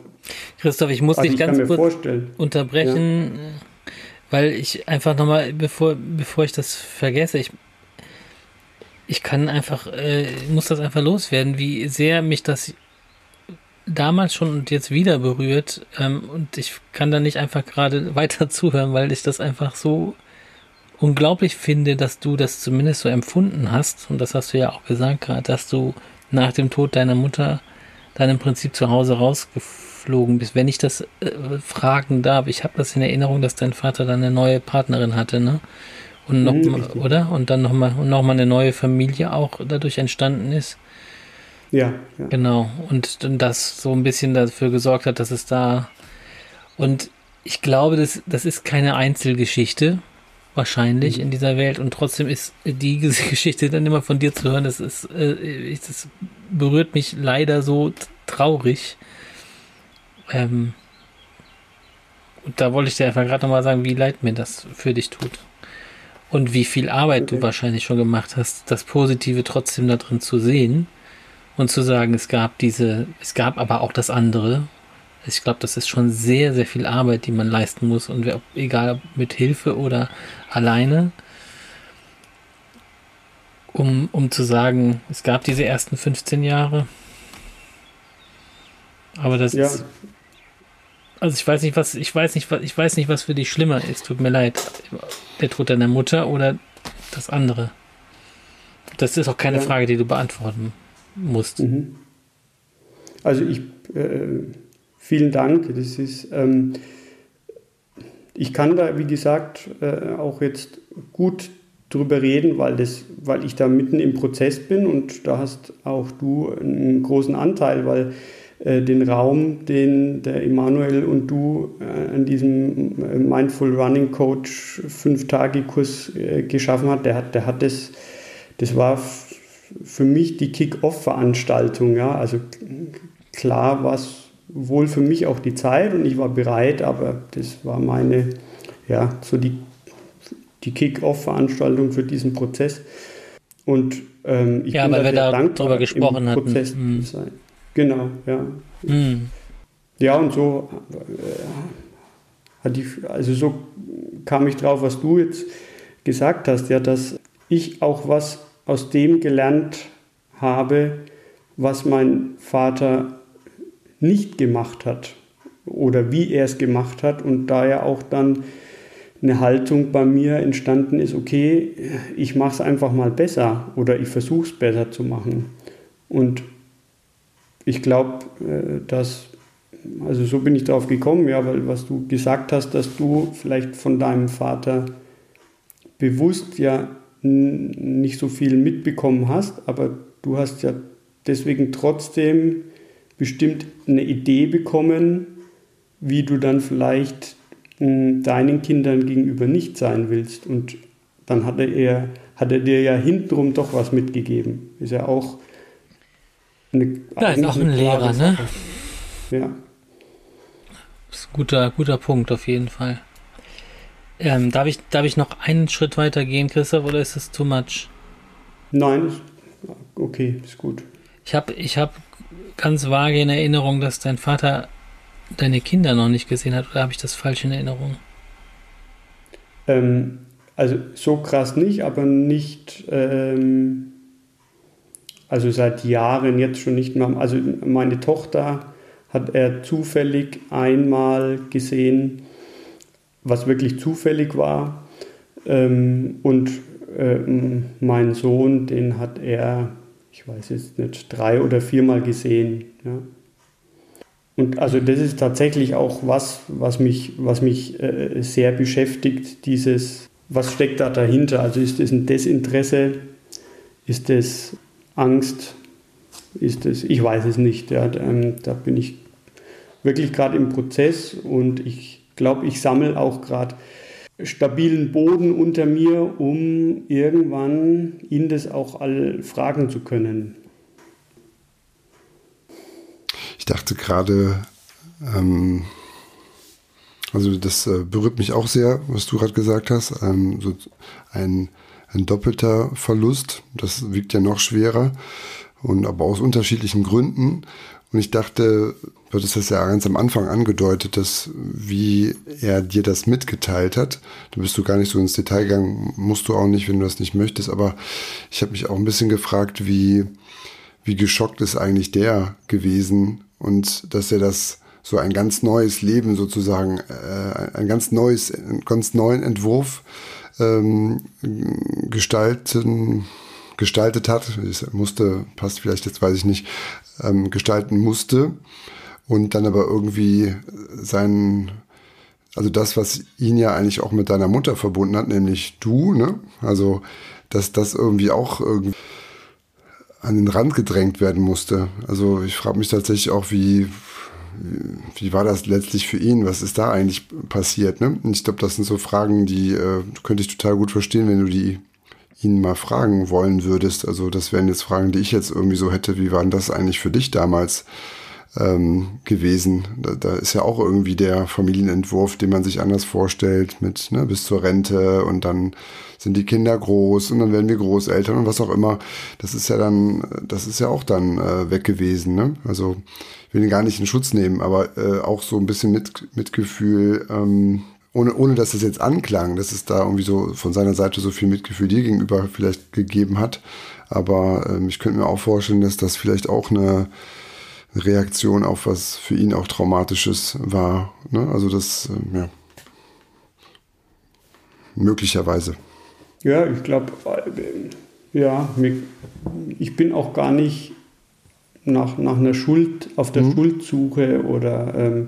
Christoph, ich muss also dich ich ganz kurz vorstellen. unterbrechen, ja. weil ich einfach nochmal, bevor, bevor ich das vergesse, ich, ich kann einfach, äh, muss das einfach loswerden, wie sehr mich das damals schon und jetzt wieder berührt. Ähm, und ich kann da nicht einfach gerade weiter zuhören, weil ich das einfach so unglaublich finde, dass du das zumindest so empfunden hast. Und das hast du ja auch gesagt gerade, dass du nach dem Tod deiner Mutter dann im Prinzip zu Hause rausgeflogen bist. Wenn ich das äh, fragen darf, ich habe das in Erinnerung, dass dein Vater dann eine neue Partnerin hatte, ne? Und noch, mhm, oder? Und dann nochmal noch mal eine neue Familie auch dadurch entstanden ist. Ja, ja. Genau. Und das so ein bisschen dafür gesorgt hat, dass es da. Und ich glaube, das, das ist keine Einzelgeschichte, wahrscheinlich mhm. in dieser Welt. Und trotzdem ist die Geschichte dann immer von dir zu hören, das ist, äh, das berührt mich leider so traurig. Ähm, und da wollte ich dir einfach gerade nochmal sagen, wie leid mir das für dich tut. Und wie viel Arbeit du wahrscheinlich schon gemacht hast, das Positive trotzdem da drin zu sehen und zu sagen, es gab diese, es gab aber auch das andere. Ich glaube, das ist schon sehr, sehr viel Arbeit, die man leisten muss und egal mit Hilfe oder alleine, um, um zu sagen, es gab diese ersten 15 Jahre. Aber das ja. ist, also ich weiß nicht, was, ich weiß nicht, was, ich weiß nicht, was für dich schlimmer ist. Tut mir leid. Der Tod deiner Mutter oder das andere. Das ist auch keine ja. Frage, die du beantworten musst. Mhm. Also ich, äh, vielen Dank. Das ist, ähm, ich kann da, wie gesagt, äh, auch jetzt gut drüber reden, weil, das, weil ich da mitten im Prozess bin und da hast auch du einen großen Anteil, weil äh, den Raum, den der Emanuel und du äh, an diesem äh, Mindful Running Coach Fünf-Tage-Kurs äh, geschaffen hat, der hat, der hat das, das war für mich die Kick-Off-Veranstaltung. Ja? Also klar war es wohl für mich auch die Zeit und ich war bereit, aber das war meine, ja, so die, die Kick-Off-Veranstaltung für diesen Prozess. Und ähm, ich ja, bin weil wir da darüber gesprochen hatten. Prozess mhm. sein. Genau, ja. Mhm. Ja, und so äh, hatte ich, also so kam ich drauf, was du jetzt gesagt hast, ja, dass ich auch was aus dem gelernt habe, was mein Vater nicht gemacht hat oder wie er es gemacht hat und da ja auch dann eine Haltung bei mir entstanden ist, okay, ich mache es einfach mal besser oder ich versuche es besser zu machen. Und ich glaube, äh, dass, also so bin ich darauf gekommen, ja, weil was du gesagt hast, dass du vielleicht von deinem Vater bewusst ja nicht so viel mitbekommen hast, aber du hast ja deswegen trotzdem bestimmt eine Idee bekommen, wie du dann vielleicht deinen Kindern gegenüber nicht sein willst. Und dann hat er, hat er dir ja hintenrum doch was mitgegeben. Ist ja auch eine, ja, ist auch ein Lehrer, ne? Ja. Das ist ein guter, guter Punkt auf jeden Fall. Ähm, darf, ich, darf ich noch einen Schritt weiter gehen, Christoph, oder ist es too much? Nein, okay, ist gut. Ich habe ich hab ganz vage in Erinnerung, dass dein Vater deine Kinder noch nicht gesehen hat, oder habe ich das falsch in Erinnerung? Ähm, also so krass nicht, aber nicht, ähm, also seit Jahren jetzt schon nicht mehr. Also meine Tochter hat er zufällig einmal gesehen, was wirklich zufällig war. Ähm, und äh, mein Sohn, den hat er, ich weiß jetzt nicht, drei oder viermal gesehen. Und also das ist tatsächlich auch was, was mich, was mich äh, sehr beschäftigt, dieses, was steckt da dahinter? Also ist das ein Desinteresse? Ist das Angst? Ist das, ich weiß es nicht. Ja, ähm, da bin ich wirklich gerade im Prozess und ich glaube, ich sammle auch gerade stabilen Boden unter mir, um irgendwann ihn das auch all fragen zu können. Ich dachte gerade, ähm, also das äh, berührt mich auch sehr, was du gerade gesagt hast. Ähm, so ein, ein doppelter Verlust, das wiegt ja noch schwerer und aber aus unterschiedlichen Gründen. Und ich dachte, du hattest das ja ganz am Anfang angedeutet, dass wie er dir das mitgeteilt hat. Da bist du gar nicht so ins Detail gegangen, musst du auch nicht, wenn du das nicht möchtest. Aber ich habe mich auch ein bisschen gefragt, wie, wie geschockt ist eigentlich der gewesen und dass er das so ein ganz neues Leben sozusagen, äh, ein ganz neues, einen ganz neuen Entwurf ähm, gestalten gestaltet hat, musste, passt vielleicht jetzt, weiß ich nicht, ähm, gestalten musste und dann aber irgendwie sein, also das, was ihn ja eigentlich auch mit deiner Mutter verbunden hat, nämlich du, ne? Also, dass das irgendwie auch irgendwie an den Rand gedrängt werden musste. Also ich frage mich tatsächlich auch, wie, wie war das letztlich für ihn? Was ist da eigentlich passiert? Ne? Und ich glaube, das sind so Fragen, die äh, könnte ich total gut verstehen, wenn du die ihn mal fragen wollen würdest. Also das wären jetzt Fragen, die ich jetzt irgendwie so hätte. Wie war denn das eigentlich für dich damals ähm, gewesen? Da, da ist ja auch irgendwie der Familienentwurf, den man sich anders vorstellt, mit ne, bis zur Rente und dann sind die Kinder groß und dann werden wir Großeltern und was auch immer. Das ist ja dann, das ist ja auch dann äh, weg gewesen. Ne? Also will ihn gar nicht in Schutz nehmen, aber äh, auch so ein bisschen mit, Mitgefühl, ähm, ohne, ohne dass das jetzt anklang, dass es da irgendwie so von seiner Seite so viel Mitgefühl dir gegenüber vielleicht gegeben hat. Aber ähm, ich könnte mir auch vorstellen, dass das vielleicht auch eine Reaktion auf was für ihn auch Traumatisches war. Ne? Also das, ähm, ja, möglicherweise. Ja, ich glaube, ja, ich bin auch gar nicht nach, nach einer Schuld, auf der mhm. Schuldsuche oder, ähm,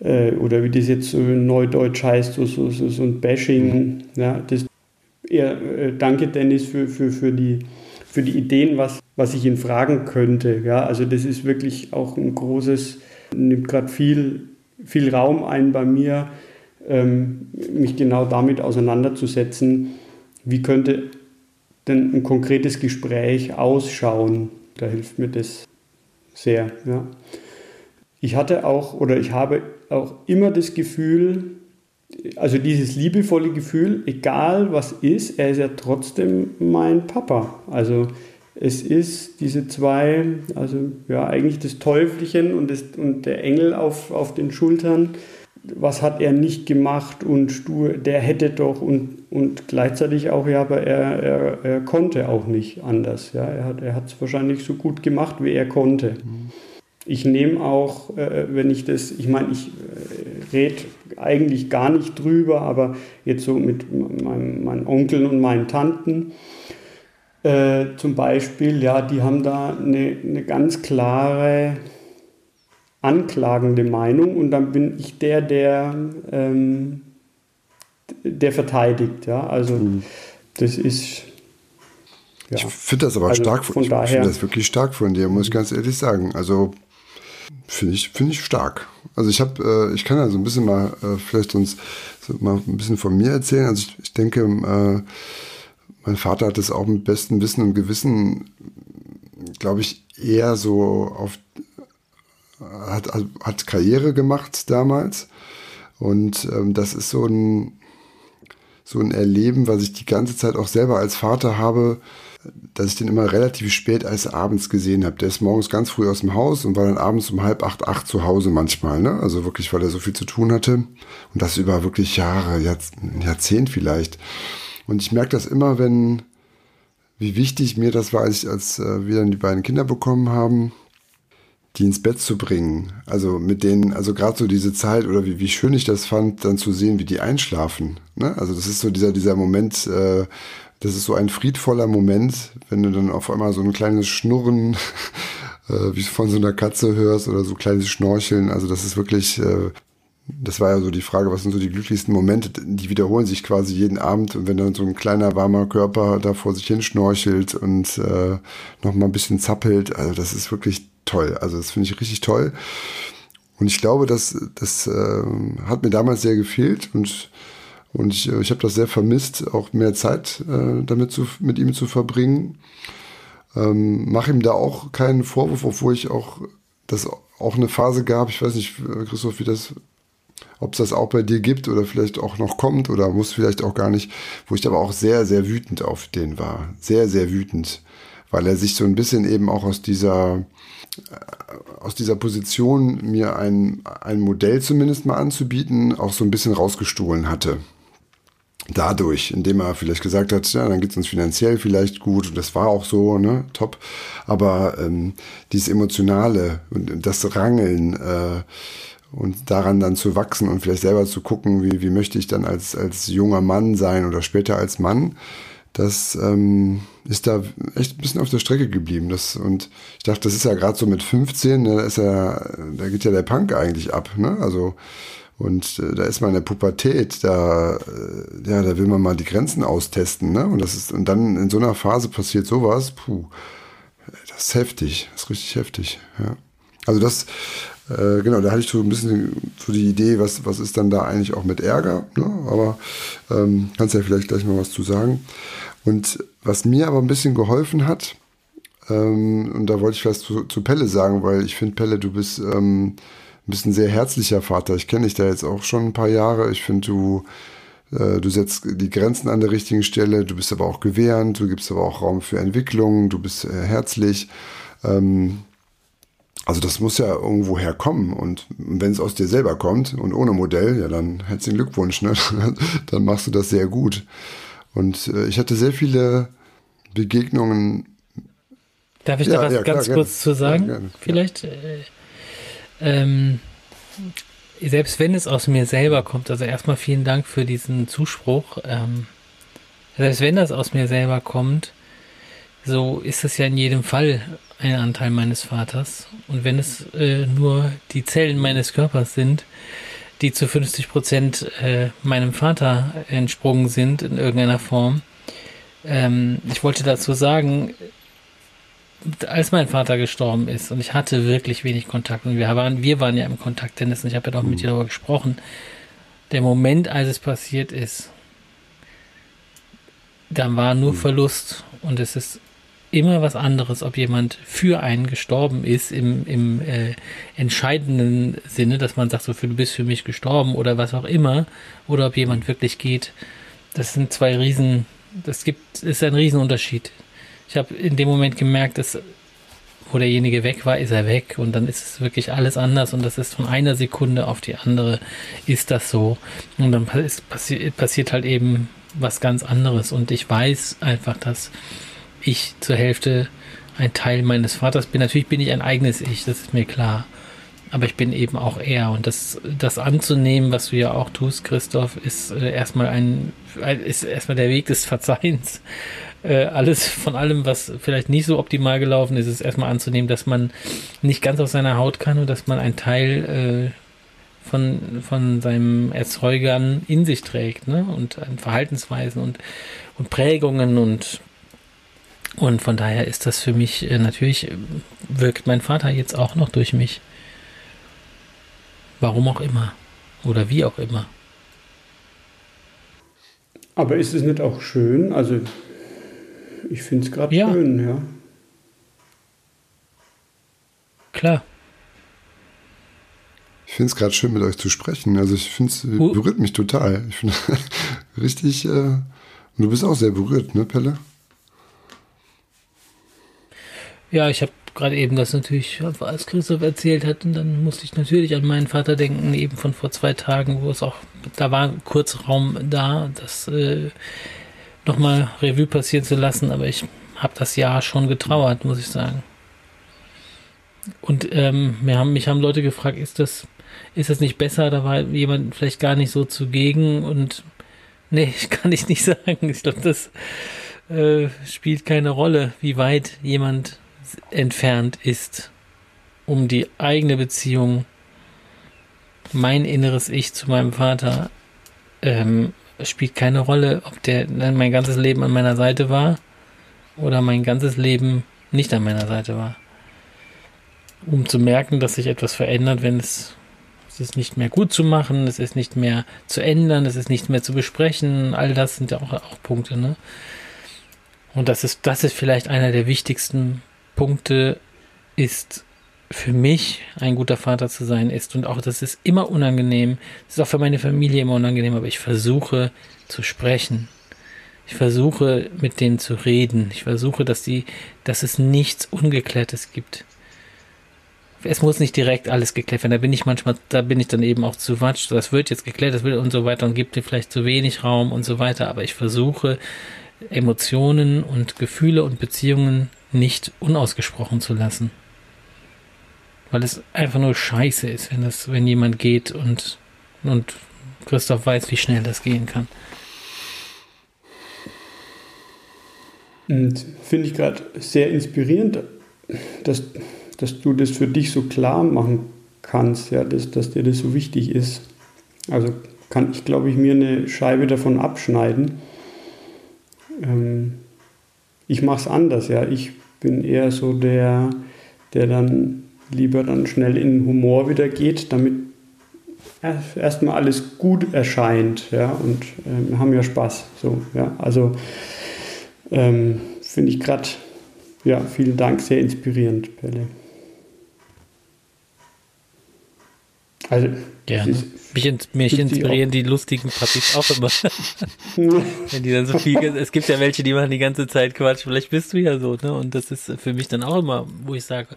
äh, oder wie das jetzt so neudeutsch heißt, so, so, so, so ein Bashing. Mhm. Ja, das, eher, äh, danke Dennis für, für, für, die, für die Ideen, was, was ich ihn fragen könnte. Ja, also das ist wirklich auch ein großes, nimmt gerade viel, viel Raum ein bei mir ähm, mich genau damit auseinanderzusetzen, wie könnte denn ein konkretes Gespräch ausschauen. Da hilft mir das sehr. Ja. Ich hatte auch oder ich habe auch immer das Gefühl, also dieses liebevolle Gefühl, egal was ist, er ist ja trotzdem mein Papa. Also es ist diese zwei, also ja eigentlich das Teufelchen und, das, und der Engel auf, auf den Schultern was hat er nicht gemacht und du, der hätte doch und, und gleichzeitig auch, ja, aber er, er, er konnte auch nicht anders. Ja. Er hat er es wahrscheinlich so gut gemacht, wie er konnte. Mhm. Ich nehme auch, äh, wenn ich das, ich meine, ich äh, rede eigentlich gar nicht drüber, aber jetzt so mit meinem, meinen Onkeln und meinen Tanten äh, zum Beispiel, ja, die haben da eine, eine ganz klare anklagende Meinung und dann bin ich der, der, ähm, der verteidigt. Ja? Also mhm. das ist. Ja. Ich finde das aber also stark von, ich daher. finde das wirklich stark von dir, muss ich ganz ehrlich sagen. Also finde ich, finde ich stark. Also ich habe, äh, ich kann ja so ein bisschen mal äh, vielleicht uns so mal ein bisschen von mir erzählen. Also ich, ich denke, äh, mein Vater hat es auch mit bestem Wissen und Gewissen, glaube ich, eher so auf hat, hat Karriere gemacht damals. Und ähm, das ist so ein, so ein Erleben, was ich die ganze Zeit auch selber als Vater habe, dass ich den immer relativ spät als abends gesehen habe. Der ist morgens ganz früh aus dem Haus und war dann abends um halb acht, acht zu Hause manchmal. Ne? Also wirklich, weil er so viel zu tun hatte. Und das über wirklich Jahre, Jahrzehnt vielleicht. Und ich merke das immer, wenn, wie wichtig mir das war, als, ich, als äh, wir dann die beiden Kinder bekommen haben die ins Bett zu bringen. Also mit denen, also gerade so diese Zeit oder wie, wie schön ich das fand, dann zu sehen, wie die einschlafen. Ne? Also das ist so dieser, dieser Moment, äh, das ist so ein friedvoller Moment, wenn du dann auf einmal so ein kleines Schnurren äh, wie von so einer Katze hörst oder so kleines Schnorcheln. Also das ist wirklich, äh, das war ja so die Frage, was sind so die glücklichsten Momente? Die wiederholen sich quasi jeden Abend und wenn dann so ein kleiner warmer Körper da vor sich hin schnorchelt und äh, noch mal ein bisschen zappelt, also das ist wirklich toll. Also das finde ich richtig toll. Und ich glaube, das, das äh, hat mir damals sehr gefehlt und, und ich, ich habe das sehr vermisst, auch mehr Zeit äh, damit zu, mit ihm zu verbringen. Ähm, Mache ihm da auch keinen Vorwurf, obwohl ich auch das auch eine Phase gab, ich weiß nicht, Christoph, wie das, ob es das auch bei dir gibt oder vielleicht auch noch kommt oder muss vielleicht auch gar nicht, wo ich aber auch sehr, sehr wütend auf den war. Sehr, sehr wütend, weil er sich so ein bisschen eben auch aus dieser aus dieser Position, mir ein, ein Modell zumindest mal anzubieten, auch so ein bisschen rausgestohlen hatte. Dadurch, indem er vielleicht gesagt hat, ja, dann geht es uns finanziell vielleicht gut und das war auch so, ne, top. Aber ähm, dieses Emotionale und das Rangeln äh, und daran dann zu wachsen und vielleicht selber zu gucken, wie, wie möchte ich dann als, als junger Mann sein oder später als Mann, das ähm, ist da echt ein bisschen auf der Strecke geblieben. Das, und ich dachte, das ist ja gerade so mit 15, ne, da, ist ja, da geht ja der Punk eigentlich ab. Ne? Also, und äh, da ist man in der Pubertät, da, äh, ja, da will man mal die Grenzen austesten. Ne? Und, das ist, und dann in so einer Phase passiert sowas, puh, das ist heftig, das ist richtig heftig. Ja. Also das, äh, genau, da hatte ich so ein bisschen so die Idee, was, was ist dann da eigentlich auch mit Ärger. Ne? Aber ähm, kannst ja vielleicht gleich mal was zu sagen. Und was mir aber ein bisschen geholfen hat, ähm, und da wollte ich was zu, zu Pelle sagen, weil ich finde, Pelle, du bist, ähm, ein sehr herzlicher Vater. Ich kenne dich da jetzt auch schon ein paar Jahre. Ich finde, du, äh, du setzt die Grenzen an der richtigen Stelle. Du bist aber auch gewährend. Du gibst aber auch Raum für Entwicklung. Du bist äh, herzlich. Ähm, also das muss ja irgendwo herkommen. Und wenn es aus dir selber kommt und ohne Modell, ja, dann herzlichen Glückwunsch. Ne? dann machst du das sehr gut. Und äh, ich hatte sehr viele Begegnungen. Darf ich ja, da was ja, ganz klar, kurz gerne. zu sagen? Ja, Vielleicht. Äh, ähm, selbst wenn es aus mir selber kommt, also erstmal vielen Dank für diesen Zuspruch. Ähm, selbst wenn das aus mir selber kommt, so ist es ja in jedem Fall ein Anteil meines Vaters. Und wenn es äh, nur die Zellen meines Körpers sind, die zu 50 Prozent äh, meinem Vater entsprungen sind in irgendeiner Form. Ähm, ich wollte dazu sagen, als mein Vater gestorben ist und ich hatte wirklich wenig Kontakt und wir waren, wir waren ja im Kontakt, Dennis, und ich habe ja doch mit dir darüber gesprochen. Der Moment, als es passiert ist, da war nur mhm. Verlust und es ist immer was anderes, ob jemand für einen gestorben ist im, im äh, entscheidenden Sinne, dass man sagt, so für, du bist für mich gestorben oder was auch immer, oder ob jemand wirklich geht. Das sind zwei Riesen, das gibt, ist ein Riesenunterschied. Ich habe in dem Moment gemerkt, dass wo derjenige weg war, ist er weg und dann ist es wirklich alles anders und das ist von einer Sekunde auf die andere ist das so und dann passi passiert halt eben was ganz anderes und ich weiß einfach, dass ich zur Hälfte ein Teil meines Vaters bin. Natürlich bin ich ein eigenes Ich, das ist mir klar. Aber ich bin eben auch er. Und das, das anzunehmen, was du ja auch tust, Christoph, ist äh, erstmal ein, ist erstmal der Weg des Verzeihens. Äh, alles von allem, was vielleicht nicht so optimal gelaufen ist, ist erstmal anzunehmen, dass man nicht ganz aus seiner Haut kann und dass man ein Teil äh, von, von seinem Erzeugern in sich trägt, ne? Und Verhaltensweisen und, und Prägungen und und von daher ist das für mich äh, natürlich, äh, wirkt mein Vater jetzt auch noch durch mich. Warum auch immer. Oder wie auch immer. Aber ist es nicht auch schön? Also, ich finde es gerade ja. schön, ja. Klar. Ich finde es gerade schön, mit euch zu sprechen. Also, ich finde es uh. berührt mich total. Ich finde richtig. Äh, und du bist auch sehr berührt, ne, Pelle? Ja, ich habe gerade eben das natürlich, als Christoph erzählt hat, und dann musste ich natürlich an meinen Vater denken, eben von vor zwei Tagen, wo es auch, da war kurz Raum da, das äh, nochmal Revue passieren zu lassen, aber ich habe das Jahr schon getrauert, muss ich sagen. Und ähm, mir haben, mich haben Leute gefragt, ist das, ist das nicht besser? Da war jemand vielleicht gar nicht so zugegen und nee, kann ich nicht sagen. Ich glaube, das äh, spielt keine Rolle, wie weit jemand entfernt ist, um die eigene Beziehung, mein inneres Ich zu meinem Vater, ähm, spielt keine Rolle, ob der mein ganzes Leben an meiner Seite war oder mein ganzes Leben nicht an meiner Seite war. Um zu merken, dass sich etwas verändert, wenn es, es ist nicht mehr gut zu machen, es ist nicht mehr zu ändern, es ist nicht mehr zu besprechen, all das sind ja auch, auch Punkte, ne? Und das ist, das ist vielleicht einer der wichtigsten Punkte ist für mich ein guter Vater zu sein ist und auch das ist immer unangenehm. Das ist auch für meine Familie immer unangenehm, aber ich versuche zu sprechen. Ich versuche mit denen zu reden. Ich versuche, dass die, dass es nichts Ungeklärtes gibt. Es muss nicht direkt alles geklärt werden. Da bin ich manchmal, da bin ich dann eben auch zu watsch. Das wird jetzt geklärt, das wird und so weiter und gibt dir vielleicht zu wenig Raum und so weiter. Aber ich versuche Emotionen und Gefühle und Beziehungen nicht unausgesprochen zu lassen. Weil es einfach nur scheiße ist, wenn das, wenn jemand geht und, und Christoph weiß, wie schnell das gehen kann. Und finde ich gerade sehr inspirierend, dass, dass du das für dich so klar machen kannst, ja, dass, dass dir das so wichtig ist. Also kann ich, glaube ich, mir eine Scheibe davon abschneiden. Ähm, ich mache es anders, ja. Ich bin eher so der, der dann lieber dann schnell in Humor wieder geht, damit erstmal alles gut erscheint, ja, und äh, haben ja Spaß, so, ja, also ähm, finde ich gerade, ja, vielen Dank, sehr inspirierend, Pelle. Also, Gerne. Mich, mich inspirieren die lustigen Partys auch immer. Wenn die dann so viel, es gibt ja welche, die machen die ganze Zeit Quatsch. Vielleicht bist du ja so, ne? Und das ist für mich dann auch immer, wo ich sage,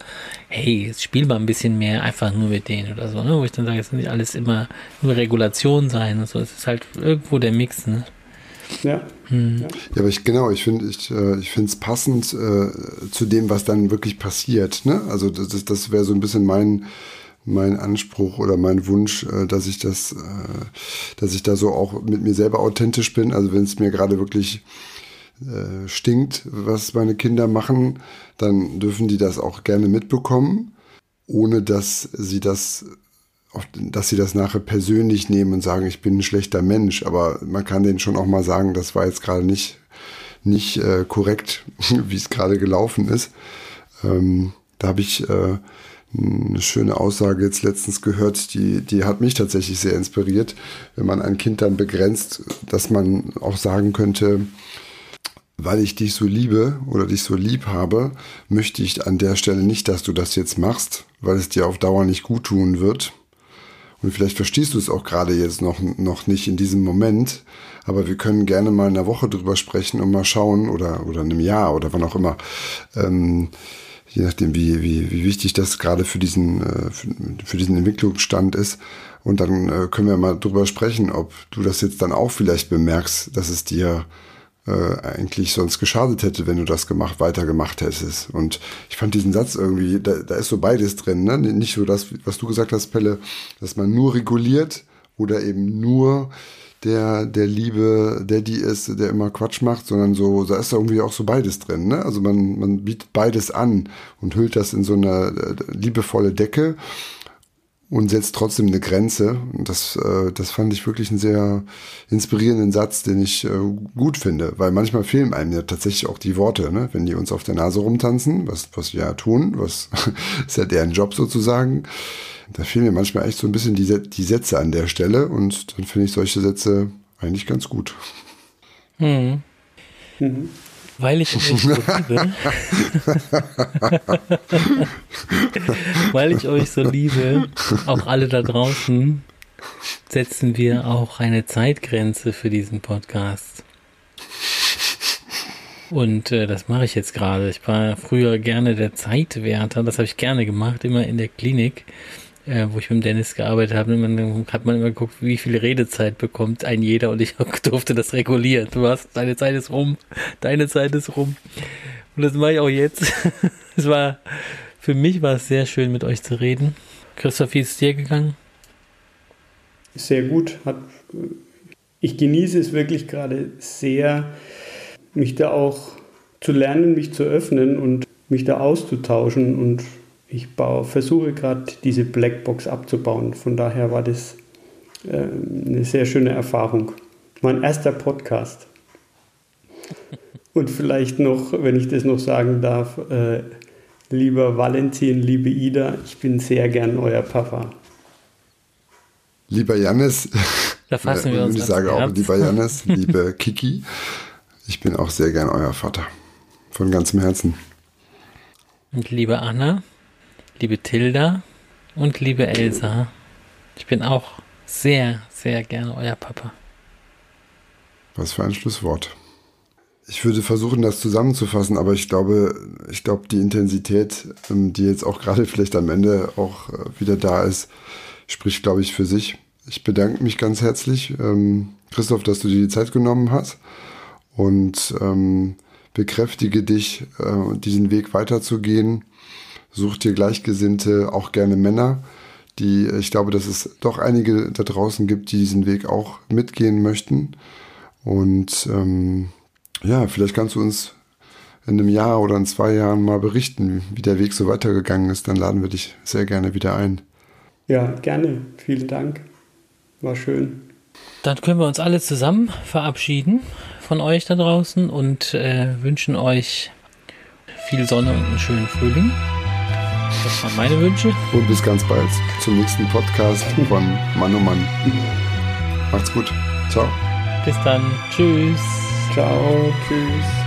hey, jetzt spiel mal ein bisschen mehr einfach nur mit denen oder so, ne? Wo ich dann sage, es muss nicht alles immer nur Regulation sein und so. Es ist halt irgendwo der Mix, ne? Ja. Hm. ja. aber ich genau, ich finde ich, äh, ich finde es passend äh, zu dem, was dann wirklich passiert. Ne? Also das, das wäre so ein bisschen mein mein Anspruch oder mein Wunsch, äh, dass ich das, äh, dass ich da so auch mit mir selber authentisch bin. Also wenn es mir gerade wirklich äh, stinkt, was meine Kinder machen, dann dürfen die das auch gerne mitbekommen, ohne dass sie das dass sie das nachher persönlich nehmen und sagen, ich bin ein schlechter Mensch, aber man kann denen schon auch mal sagen, das war jetzt gerade nicht, nicht äh, korrekt, wie es gerade gelaufen ist. Ähm, da habe ich äh, eine schöne Aussage jetzt letztens gehört, die, die hat mich tatsächlich sehr inspiriert. Wenn man ein Kind dann begrenzt, dass man auch sagen könnte, weil ich dich so liebe oder dich so lieb habe, möchte ich an der Stelle nicht, dass du das jetzt machst, weil es dir auf Dauer nicht gut tun wird. Und vielleicht verstehst du es auch gerade jetzt noch, noch nicht in diesem Moment, aber wir können gerne mal in einer Woche drüber sprechen und mal schauen oder, oder in einem Jahr oder wann auch immer. Ähm, je nachdem, wie, wie, wie wichtig das gerade für diesen, äh, für, diesen Entwicklungsstand ist. Und dann äh, können wir mal drüber sprechen, ob du das jetzt dann auch vielleicht bemerkst, dass es dir äh, eigentlich sonst geschadet hätte, wenn du das gemacht, weitergemacht hättest. Und ich fand diesen Satz irgendwie, da, da ist so beides drin, ne? Nicht so das, was du gesagt hast, Pelle, dass man nur reguliert oder eben nur der, der liebe Daddy ist, der immer Quatsch macht, sondern so, da ist irgendwie auch so beides drin. Ne? Also man, man bietet beides an und hüllt das in so eine äh, liebevolle Decke und setzt trotzdem eine Grenze. Und das, äh, das fand ich wirklich einen sehr inspirierenden Satz, den ich äh, gut finde, weil manchmal fehlen einem ja tatsächlich auch die Worte, ne? wenn die uns auf der Nase rumtanzen, was, was wir ja tun, was ist ja deren Job sozusagen da fehlen mir manchmal echt so ein bisschen die, die Sätze an der Stelle und dann finde ich solche Sätze eigentlich ganz gut. Hm. Mhm. Weil ich euch so liebe. Weil ich euch so liebe, auch alle da draußen, setzen wir auch eine Zeitgrenze für diesen Podcast. Und äh, das mache ich jetzt gerade. Ich war früher gerne der Zeitwärter, das habe ich gerne gemacht, immer in der Klinik äh, wo ich mit Dennis gearbeitet habe, man, hat man immer geguckt, wie viel Redezeit bekommt ein jeder und ich durfte das regulieren. Du hast, deine Zeit ist rum, deine Zeit ist rum. Und das mache ich auch jetzt. es war, für mich war es sehr schön, mit euch zu reden. Christoph, wie ist es dir gegangen? Sehr gut. Hat, ich genieße es wirklich gerade sehr, mich da auch zu lernen, mich zu öffnen und mich da auszutauschen und ich baue, versuche gerade diese Blackbox abzubauen. Von daher war das äh, eine sehr schöne Erfahrung. Mein erster Podcast. Und vielleicht noch, wenn ich das noch sagen darf, äh, lieber Valentin, liebe Ida, ich bin sehr gern euer Papa. Lieber Jannis, da fassen wir uns ich sage auch lieber Jannis, liebe Kiki, ich bin auch sehr gern euer Vater. Von ganzem Herzen. Und liebe Anna, liebe Tilda und liebe Elsa. Ich bin auch sehr, sehr gerne euer Papa. Was für ein Schlusswort. Ich würde versuchen, das zusammenzufassen, aber ich glaube, ich glaube, die Intensität, ähm, die jetzt auch gerade vielleicht am Ende auch äh, wieder da ist, spricht, glaube ich, für sich. Ich bedanke mich ganz herzlich, ähm, Christoph, dass du dir die Zeit genommen hast und ähm, bekräftige dich, äh, diesen Weg weiterzugehen such dir Gleichgesinnte, auch gerne Männer, die, ich glaube, dass es doch einige da draußen gibt, die diesen Weg auch mitgehen möchten. Und ähm, ja, vielleicht kannst du uns in einem Jahr oder in zwei Jahren mal berichten, wie der Weg so weitergegangen ist, dann laden wir dich sehr gerne wieder ein. Ja, gerne. Vielen Dank. War schön. Dann können wir uns alle zusammen verabschieden von euch da draußen und äh, wünschen euch viel Sonne und einen schönen Frühling. Das waren meine Wünsche. Und bis ganz bald zum nächsten Podcast von Mann um Mann. Macht's gut. Ciao. Bis dann. Tschüss. Ciao. Tschüss.